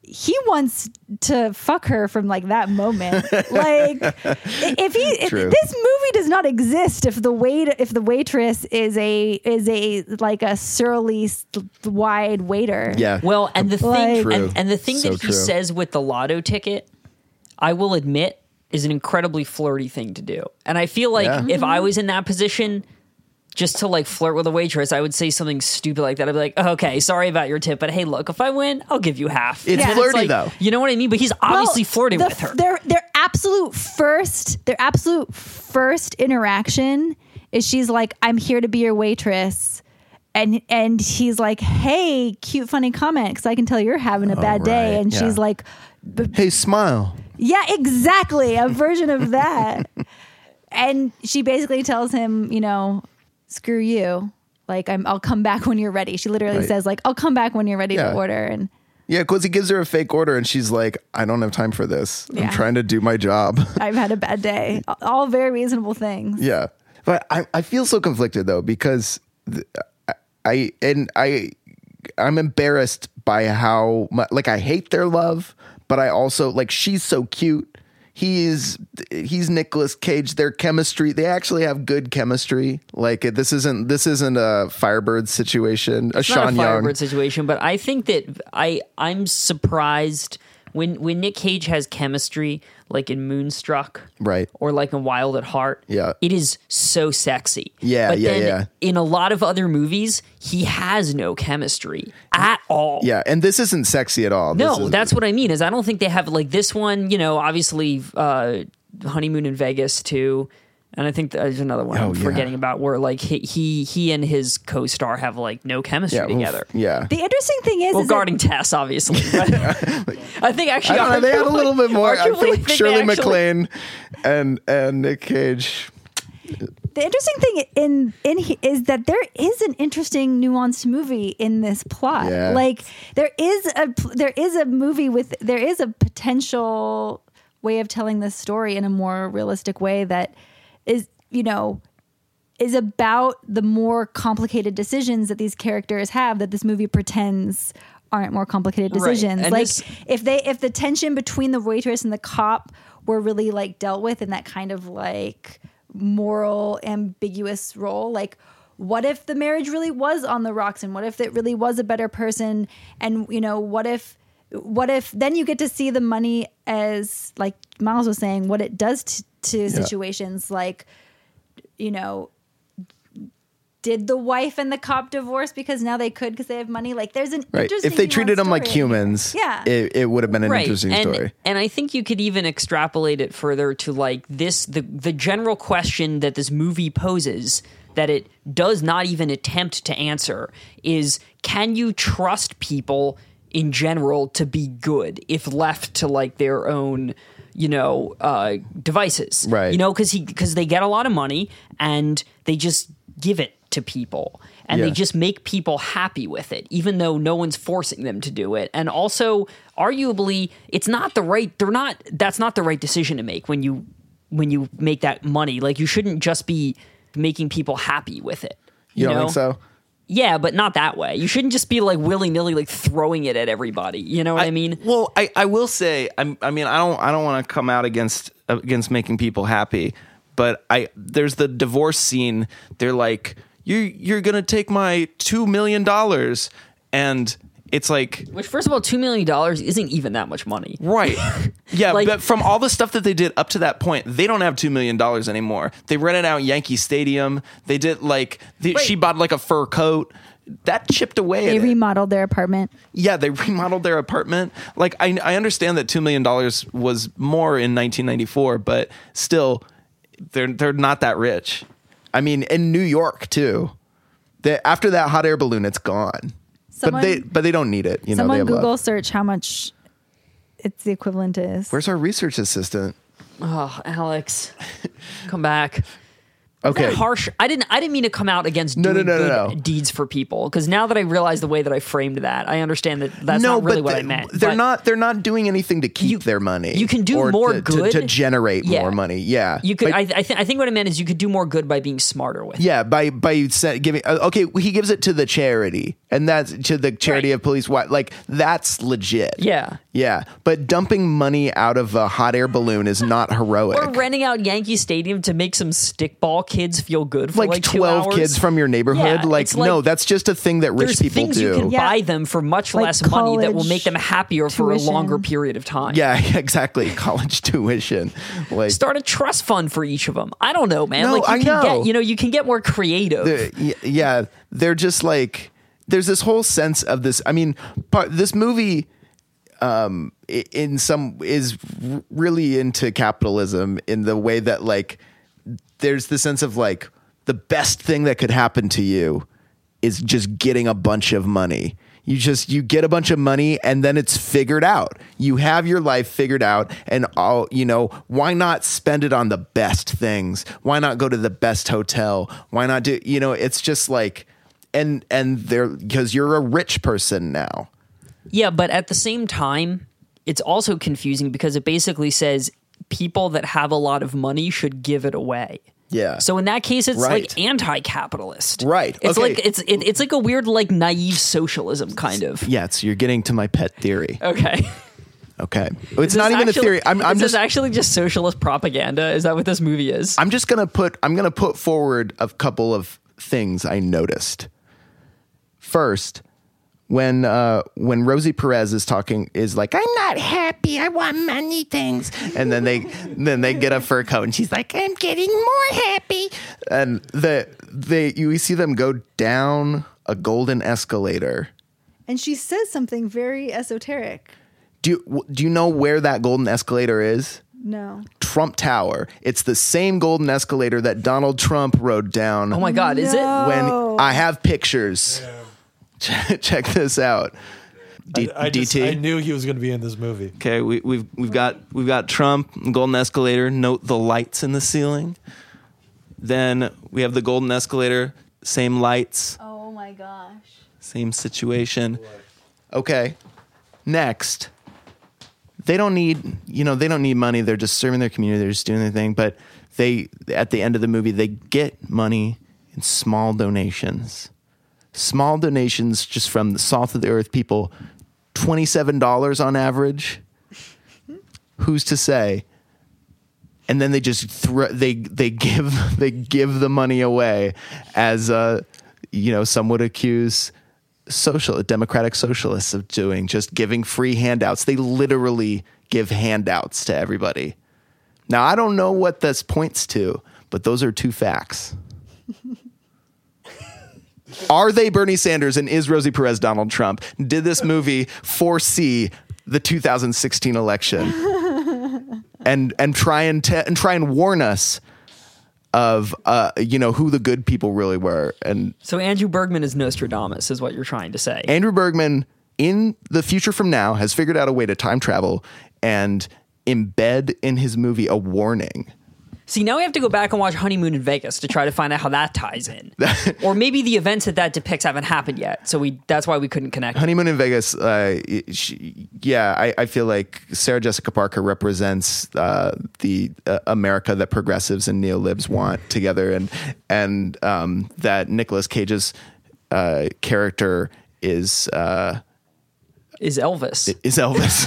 he wants to fuck her from like that moment. like if he if this movie does not exist if the wait if the waitress is a is a like a surly s- wide waiter. Yeah. Well, and the Like- thing, True. and, and the thing So that he true. says with the lotto ticket, I will admit, is an incredibly flirty thing to do. And I feel like Yeah. if I mm-hmm. was in that position, just to like flirt with a waitress, I would say something stupid like that. I'd be like, "Oh, "Okay, sorry about your tip, but hey, look, if I win, I'll give you half." It's And flirty, like- though. You know what I mean? But he's obviously Well, flirting the with her. f- Their their absolute first their absolute first interaction is she's like, "I'm here to be your waitress." And and he's like, "Hey, cute funny comment because I can tell you're having a oh, bad day." And yeah. she's like, hey, smile. "Yeah, exactly, a version of that." and she basically tells him, you know, "Screw you." Like I'm, I'll come back when you're ready. She literally Right. says, like, I'll come back when you're ready Yeah. to order. And Yeah, because he gives her a fake order and she's like, I don't have time for this. Yeah. I'm trying to do my job. I've had a bad day. All very reasonable things. Yeah, but I, I feel so conflicted though because th- I, I and I I'm embarrassed by how much like I hate their love, but I also like she's so cute. He's he's Nicolas Cage. Their chemistry, they actually have good chemistry. Like this isn't this isn't a Firebird situation. A It's Sean not a Young. Firebird situation, but I think that I I'm surprised when when Nick Cage has chemistry like in Moonstruck, Right. or like in Wild at Heart. Yeah. it is so sexy. Yeah, but yeah, then yeah. In a lot of other movies, he has no chemistry at all. Yeah, and this isn't sexy at all. No, that's what I mean. Is I don't think they have like this one. You know, obviously, uh, honeymoon in Vegas too, and I think there's another one Oh, I'm yeah. forgetting about where like he he, he and his co-star have like no chemistry yeah, oof, together. yeah. The interesting thing is, Well, is that- guarding Tess, obviously. I think actually, I don't know. They had a little bit more. I feel like Shirley actually- MacLaine and and Nick Cage. the interesting thing in in he- is that there is an interesting nuanced movie in this plot. Yeah. Like there is a there is a movie with there is a potential way of telling this story in a more realistic way that is you know is about the more complicated decisions that these characters have that this movie pretends aren't more complicated decisions. And Like if they if the tension between the waitress and the cop were really like dealt with in that kind of like moral ambiguous role like what if the marriage really was on the rocks and what if it really was a better person and you know what if what if then you get to see the money as like miles was saying what it does to, to situations like you know did the wife and the cop divorce because now they could because they have money? Like there's an Right. interesting If they treated nuanced them like story. in humans, yeah. it, it would have been an interesting and, story. And I think you could even extrapolate it further to like this the the general question that this movie poses that it does not even attempt to answer is can you trust people in general to be good if left to like their own you know uh devices Right. you know because he because they get a lot of money and they just give it to people and Yeah. they just make people happy with it even though no one's forcing them to do it and also arguably it's not the right they're not that's not the right decision to make when you when you make that money like you shouldn't just be making people happy with it You, you, don't know think so? Yeah but not that way. You shouldn't just be like willy-nilly like throwing it at everybody. You know what i, mean? Well, I, I will say, I'm, I mean, I don't I don't want to come out against against making people happy, but I there's the divorce scene. They're like, you you're gonna take my two million dollars, and it's like. which first of all $2 million isn't even that much money Right. Yeah, Like- but from all the stuff that they did up to that point, they don't have two million dollars anymore. They rented out Yankee Stadium. They did like they, she bought like a fur coat. That chipped away. They at it. remodeled their apartment. Yeah, they remodeled their apartment. Like I, I understand that two million dollars was more in 1994, but still, they're they're not that rich. I mean, in New York too. The, after that hot air balloon, it's gone. Someone- but they but they don't need it. You know, they Someone Google love. search how much it's the equivalent is. Where's our research assistant? oh alex come back Okay, harsh. I didn't. I didn't mean to come out against No, doing no, no, good deeds for people. Because now that I realize the way that I framed that, I understand that that's not really what they, I meant. They're But not. They're not doing anything to keep You- their money. you can do or more to, to- good. to, generate Yeah. more money. Yeah, You could. But- I, I, th- I think what I meant is you could do more good by being smarter with. it. yeah, by by giving. uh, Okay, he gives it to the charity, and that's to the charity Right. of police. Why? Like that's legit. Yeah. yeah. But dumping money out of a hot air balloon is not heroic. Or renting out Yankee Stadium to make some stickball kids feel good for like, like, two 12 hours. kids from your neighborhood Yeah, like, like- no that's just a thing that rich There's people things do you can Yeah. buy them for much Like less money that will make them happier for a longer period of time. yeah exactly college tuition like Start a trust fund for each of them. I don't know, man. No, like you I can know. get, you know, you can get more creative. the- y- yeah they're just like there's this whole sense of this i mean part this movie um in some is really into capitalism in the way that like there's the sense of like the best thing that could happen to you is just getting a bunch of money. You just you get a bunch of money and then it's figured out. You have your life figured out and all you know why not spend it on the best things? Why not go to the best hotel? Why not do you know it's just like and and they're because you're a rich person now. Yeah, but at the same time, it's also confusing because it basically says people that have a lot of money should give it away. Yeah. So in that case, it's Right. like anti-capitalist. Right. It's Okay. like it's it, it's like a weird like naive socialism kind of. yeah it's you're getting to my pet theory Okay. okay it's not even actually- a theory i'm, I'm is this just actually just socialist propaganda. Is that what this movie is? I'm just gonna put I'm gonna put forward a couple of things I noticed. First, when uh, when Rosie Perez is talking, is like, "I'm not happy. I want many things," and then they then they get a fur coat, and she's like, "I'm getting more happy," and the they you we see them go down a golden escalator. And she says something very esoteric. Do you, do you know where that golden escalator is? No. Trump Tower. It's the same golden escalator that Donald Trump rode down. oh my god, is it? when. I have pictures. Check this out. D- I, just, DT. I knew he was going to be in this movie. Okay, we, we've we've got we've got Trump, golden escalator. Note the lights in the ceiling. Then we have the golden escalator, same lights, Oh my gosh. same situation. okay. Next, they don't need you know they don't need money. They're just serving their community. They're just doing their thing. But they at the end of the movie they get money in small donations. Small donations just from the salt of the earth people. Twenty seven dollars on average. Who's to say? and then they just they they give they give the money away as uh you know some would accuse social democratic socialists of doing just giving free handouts they literally give handouts to everybody now i don't know what this points to but those are two facts are they bernie sanders and is rosie perez donald trump? Did this movie foresee the 2016 election? And and try and te- and try and warn us of uh you know who the good people really were. And So Andrew Bergman is Nostradamus, is what you're trying to say. Andrew Bergman in the future from now has figured out a way to time travel and embed in his movie a warning See, now we have to go back and watch Honeymoon in Vegas to try to find out how that ties in, or maybe the events that that depicts haven't happened yet, so we that's why we couldn't connect. Honeymoon in Vegas. Uh, she, yeah, I, I feel like Sarah Jessica Parker represents uh, the uh, America that progressives and neolibs want together, and and um, that Nicolas Cage's uh, character is uh, Is Elvis? is Elvis.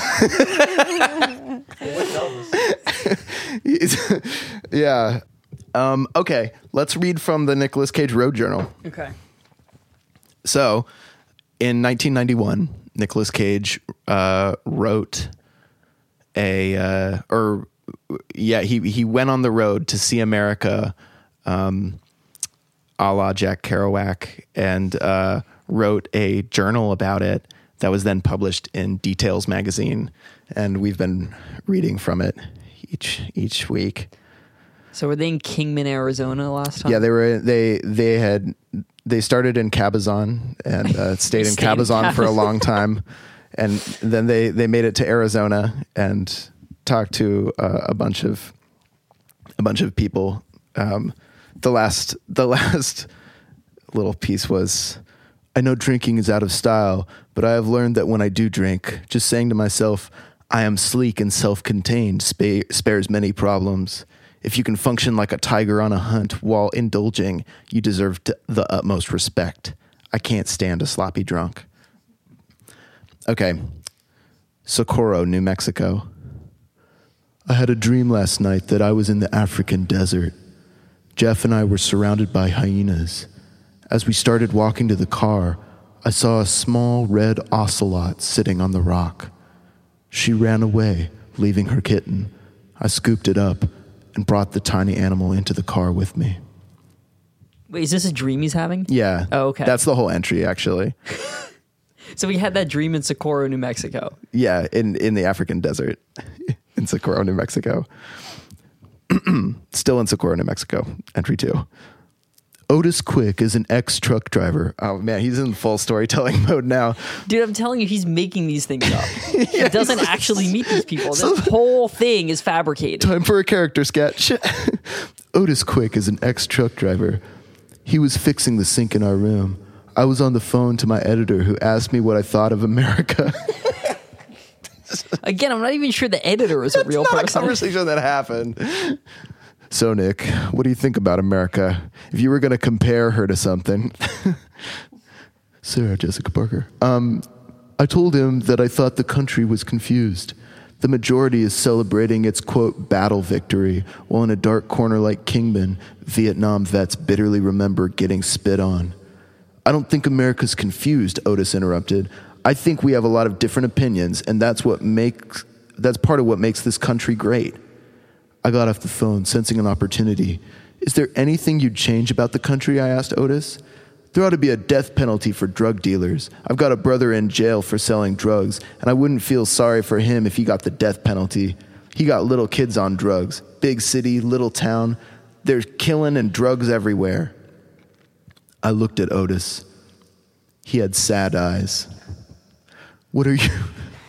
He's- yeah. Um, okay, let's read from the Nicolas Cage Road Journal. okay. So, in 1991, Nicolas Cage uh, wrote a, uh, or yeah, he he went on the road to see America, um, a la Jack Kerouac, and uh, wrote a journal about it that was then published in Details magazine, and we've been reading from it each each week. So were they in Kingman, Arizona last time? Yeah, they were. They they had they started in Cabazon and uh, stayed in Stayed in Cabazon for a long time, and then they they made it to Arizona and talked to uh, a bunch of a bunch of people. Um, the last the last little piece was. I know drinking is out of style, but I have learned that when I do drink, just saying to myself, I am sleek and self contained spa- spares many problems. If you can function like a tiger on a hunt while indulging, you deserve the utmost respect. I can't stand a sloppy drunk. Okay. Socorro, New Mexico. I had a dream last night that I was in the African desert. Jeff and I were surrounded by hyenas. As we started walking to the car, I saw a small red ocelot sitting on the rock. She ran away, leaving her kitten. I scooped it up and brought the tiny animal into the car with me. Wait, is this a dream he's having? Yeah. Oh, okay. That's the whole entry, actually. So he had that dream in Socorro, New Mexico. Yeah, in, in the African desert in Socorro, New Mexico. Still in Socorro, New Mexico. Entry two. Otis Quick is an ex truck driver. Oh man, he's in full storytelling mode now. Dude, I'm telling you, he's making these things up. he doesn't actually meet these people. This whole thing is fabricated. Time for a character sketch. Otis Quick is an ex truck driver. He was fixing the sink in our room. I was on the phone to my editor who asked me what I thought of America. Again, I'm not even sure the editor is a real Not a person. conversation that happened. So, Nick, what do you think about America? If you were going to compare her to something, Sarah Jessica Parker. Um, I told him that I thought the country was confused. The majority is celebrating its quote battle victory, while in a dark corner like Kingman, Vietnam vets bitterly remember getting spit on. I don't think America's confused, Otis interrupted. I think we have a lot of different opinions, and that's what makes that's part of what makes this country great. I got off the phone, sensing an opportunity. Is there anything you'd change about the country? I asked Otis. There ought to be a death penalty for drug dealers. I've got a brother in jail for selling drugs, and I wouldn't feel sorry for him if he got the death penalty. He got little kids on drugs. Big city, little town. There's killing and drugs everywhere. I looked at Otis. He had sad eyes. What are you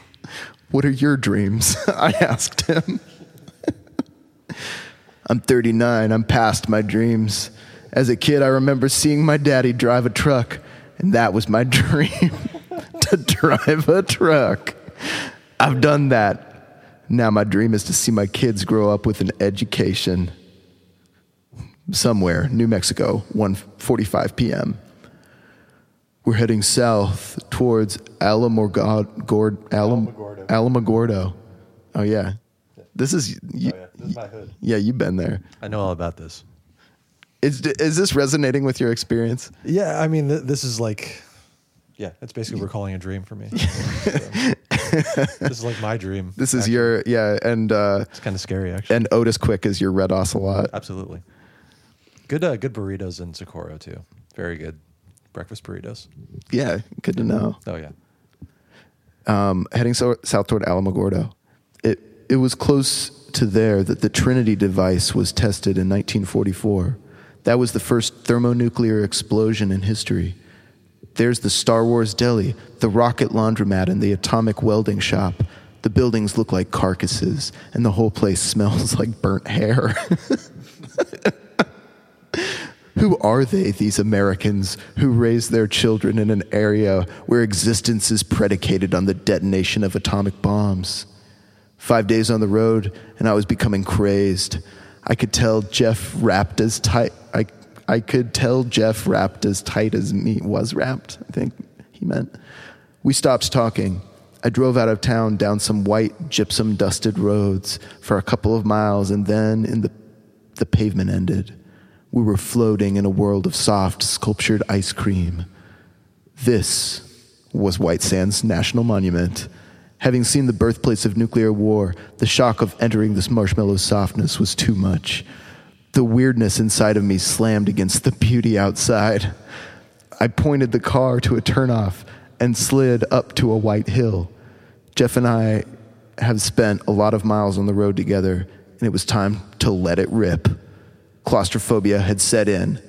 What are your dreams? I asked him. I'm 39. I'm past my dreams. As a kid, I remember seeing my daddy drive a truck, and that was my dream to drive a truck. I've done that. Now my dream is to see my kids grow up with an education. Somewhere, New Mexico, 1:45 p.m. We're heading south towards Alamogordo. Alam, Alamogordo. Alamogordo. Oh yeah, this is you, Oh, yeah. This is my hood. yeah, you've been there. I know all about this. Is is this resonating with your experience? Yeah, I mean, th- this is like, yeah, it's basically recalling a dream for me. this is like my dream. This is actually. your yeah, and uh, It's kind of scary, actually. and Otis Quick is your red ocelot. Absolutely. Good, uh, good burritos in Socorro too. Very good breakfast burritos. Yeah, good to know. Oh yeah. um, heading so, south toward Alamogordo. It was close to there that the Trinity device was tested in 1944. That was the first thermonuclear explosion in history. There's the Star Wars deli, the rocket laundromat, and the atomic welding shop. The buildings look like carcasses, and the whole place smells like burnt hair. Who are they, these Americans who raise their children in an area where existence is predicated on the detonation of atomic bombs? Five days on the road, and I was becoming crazed. I could tell Jeff wrapped as tight. I, I could tell Jeff wrapped as tight as me was wrapped, I think he meant. We stopped talking. I drove out of town down some white, gypsum dusted roads for a couple of miles, and then in the, the pavement ended. We were floating in a world of soft, sculptured ice cream. This was White Sands National Monument. Having seen the birthplace of nuclear war, the shock of entering this marshmallow softness was too much. The weirdness inside of me slammed against the beauty outside. I pointed the car to a turnoff and slid up to a white hill. Jeff and I have spent a lot of miles on the road together, and it was time to let it rip. Claustrophobia had set in.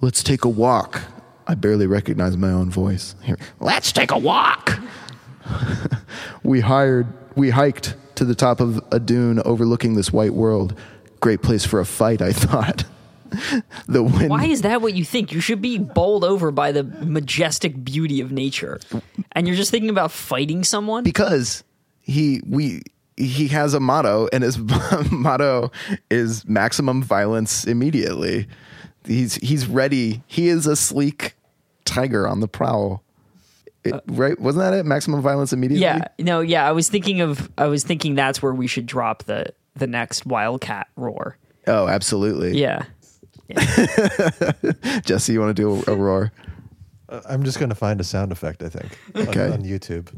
Let's take a walk. I barely recognized my own voice. Here, let's take a walk. We hired, we hiked to the top of a dune overlooking this white world. Great place for a fight, I thought. the wind. Why is that what you think? You should be bowled over by the majestic beauty of nature. And you're just thinking about fighting someone? because he we he has a motto and his motto is maximum violence immediately he's he's ready he is a sleek tiger on the prowl It- right wasn't that it maximum violence immediately yeah. No, yeah. I was thinking of I was thinking that's where we should drop the the next wildcat roar. oh absolutely Yeah. jesse you want to do a, a roar Uh, I'm just going to find a sound effect, I think, on- Okay. on, YouTube.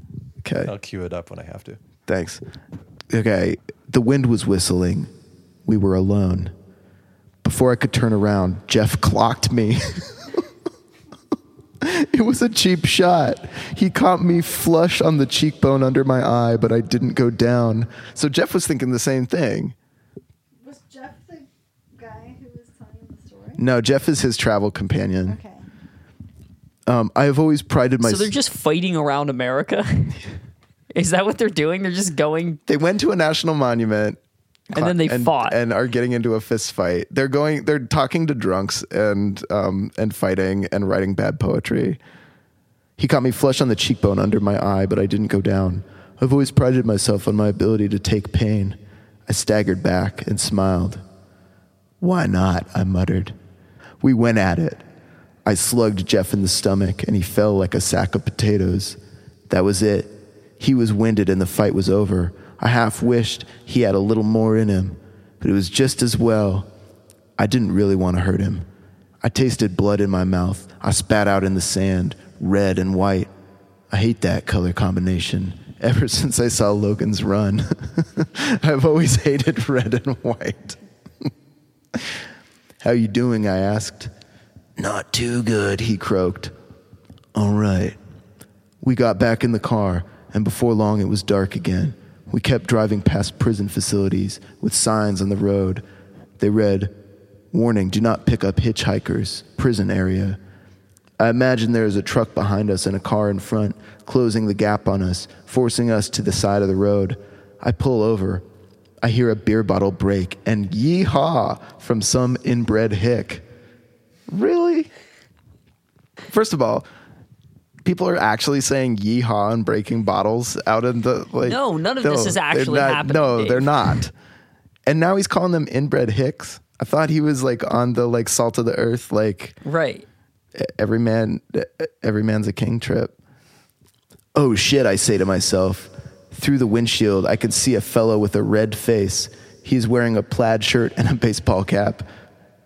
okay I'll cue it up when I have to. Thanks. Okay. The wind was whistling. We were alone. Before I could turn around, Jeff clocked me. it was a cheap shot. He caught me flush on the cheekbone under my eye, but I didn't go down. So Jeff was thinking the same thing. Was Jeff the guy who was telling the story? No, Jeff is his travel companion. Okay. Um, I have always prided myself. So myself. they're just fighting around America? Is that what they're doing? They're just going they went to a national monument And then they and, fought. and are getting into a fist fight. They're going. They're talking to drunks and um and fighting and writing bad poetry. He caught me flush on the cheekbone under my eye, but I didn't go down. I've always prided myself on my ability to take pain. I staggered back and smiled. Why not? I muttered. We went at it. I slugged Jeff in the stomach, and he fell like a sack of potatoes. That was it. He was winded, and the fight was over. I half wished he had a little more in him, but it was just as well. I didn't really want to hurt him. I tasted blood in my mouth. I spat out in the sand, red and white. I hate that color combination. Ever since I saw Logan's Run, I've always hated red and white. How you doing? I asked. Not too good, he croaked. All right. We got back in the car, and before long it was dark again. We kept driving past prison facilities with signs on the road. They read, Warning, do not pick up hitchhikers, prison area. I imagine there is a truck behind us and a car in front, closing the gap on us, forcing us to the side of the road. I pull over. I hear a beer bottle break and yeehaw from some inbred hick. Really? First of all, people are actually saying yeehaw and breaking bottles out in the like. No, none of this is actually not- happening, No, Dave. they're not. And now he's calling them inbred hicks. I thought he was like on the like salt of the earth, like right. every man, every man's a king trip. Oh shit! I say to myself. Through the windshield, I could see a fellow with a red face. He's wearing a plaid shirt and a baseball cap.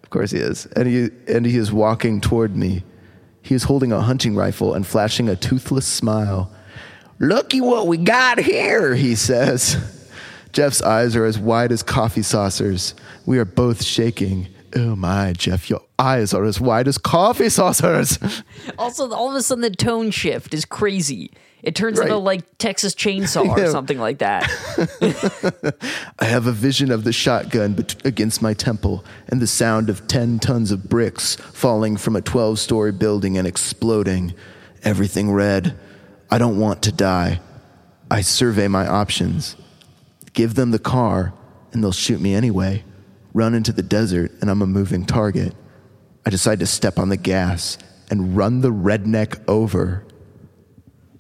Of course he is. And he, and he is walking toward me. He is holding a hunting rifle and flashing a toothless smile. Looky what we got here, he says. Jeff's eyes are as wide as coffee saucers. We are both shaking. Oh my, Jeff, your eyes are as wide as coffee saucers. Also, all of a sudden, the tone shift is crazy. It turns Right. into like Texas Chainsaw or something like that. I have a vision of the shotgun bet- against my temple and the sound of 10 tons of bricks falling from a 12 story building and exploding. Everything red. I don't want to die. I survey my options. Give them the car and they'll shoot me anyway. run into the desert and I'm a moving target. I decide to step on the gas and run the redneck over.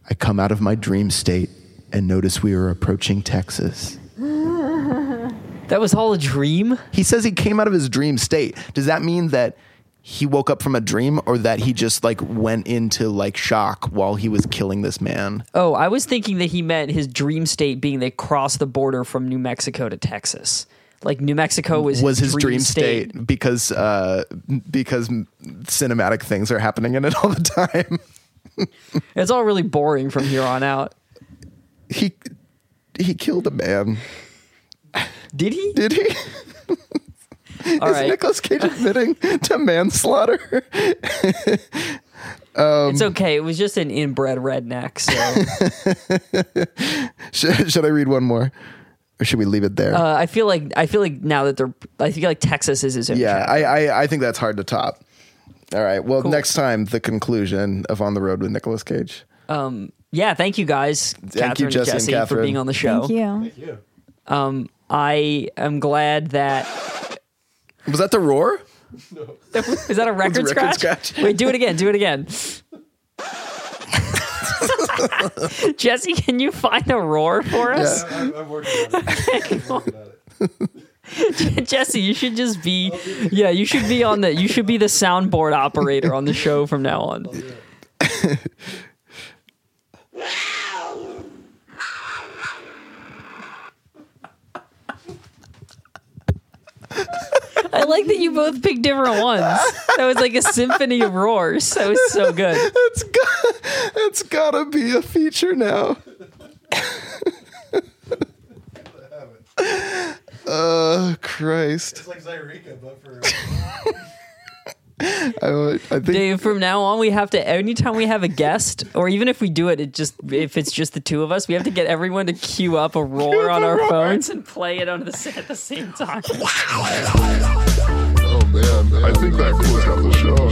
I come out of my dream state and notice we are approaching Texas. That was all a dream. He says he came out of his dream state. Does that mean that he woke up from a dream or that he just like went into like shock while he was killing this man? Oh, I was thinking that he meant his dream state being they crossed the border from New Mexico to Texas. Like New Mexico was was his dream, state, because uh because cinematic things are happening in it all the time. It's all really boring from here on out. he he killed a man. Did he? Did he? All Is right. Nicolas Cage admitting to manslaughter? it's okay. It was just an inbred redneck. So should, should I read one more, or should we leave it there? uh, I feel like I feel like now that they're I feel like Texas is his own. yeah. I, I I think that's hard to top. All right. Well, next time the conclusion of On the Road with Nicolas Cage. Um, yeah. Thank you guys, Catherine you, and Jesse and Jesse, for being on the show. Thank you. Yeah. Um, I am glad that Was that the roar? No. is that a record, record scratch? scratch. Wait, do it again. Do it again. Jesse, can you find a roar for us? I'm, I'm working on it. I'm working on it. Jesse, you should just be yeah, you should be on the you should be the soundboard operator on the show from now on. I like that you both picked different ones. That was like a symphony of roars. That was so good. It's got, it's gotta be a feature now. Uh, Christ. It's like Zyreka, but for I, would- I think Dave, from now on, we have to anytime we have a guest, or even if we do it, it just if it's just the two of us, we have to get everyone to queue up a roar on our phones and play it on the set at the same time. Oh man, I think that closed out the show.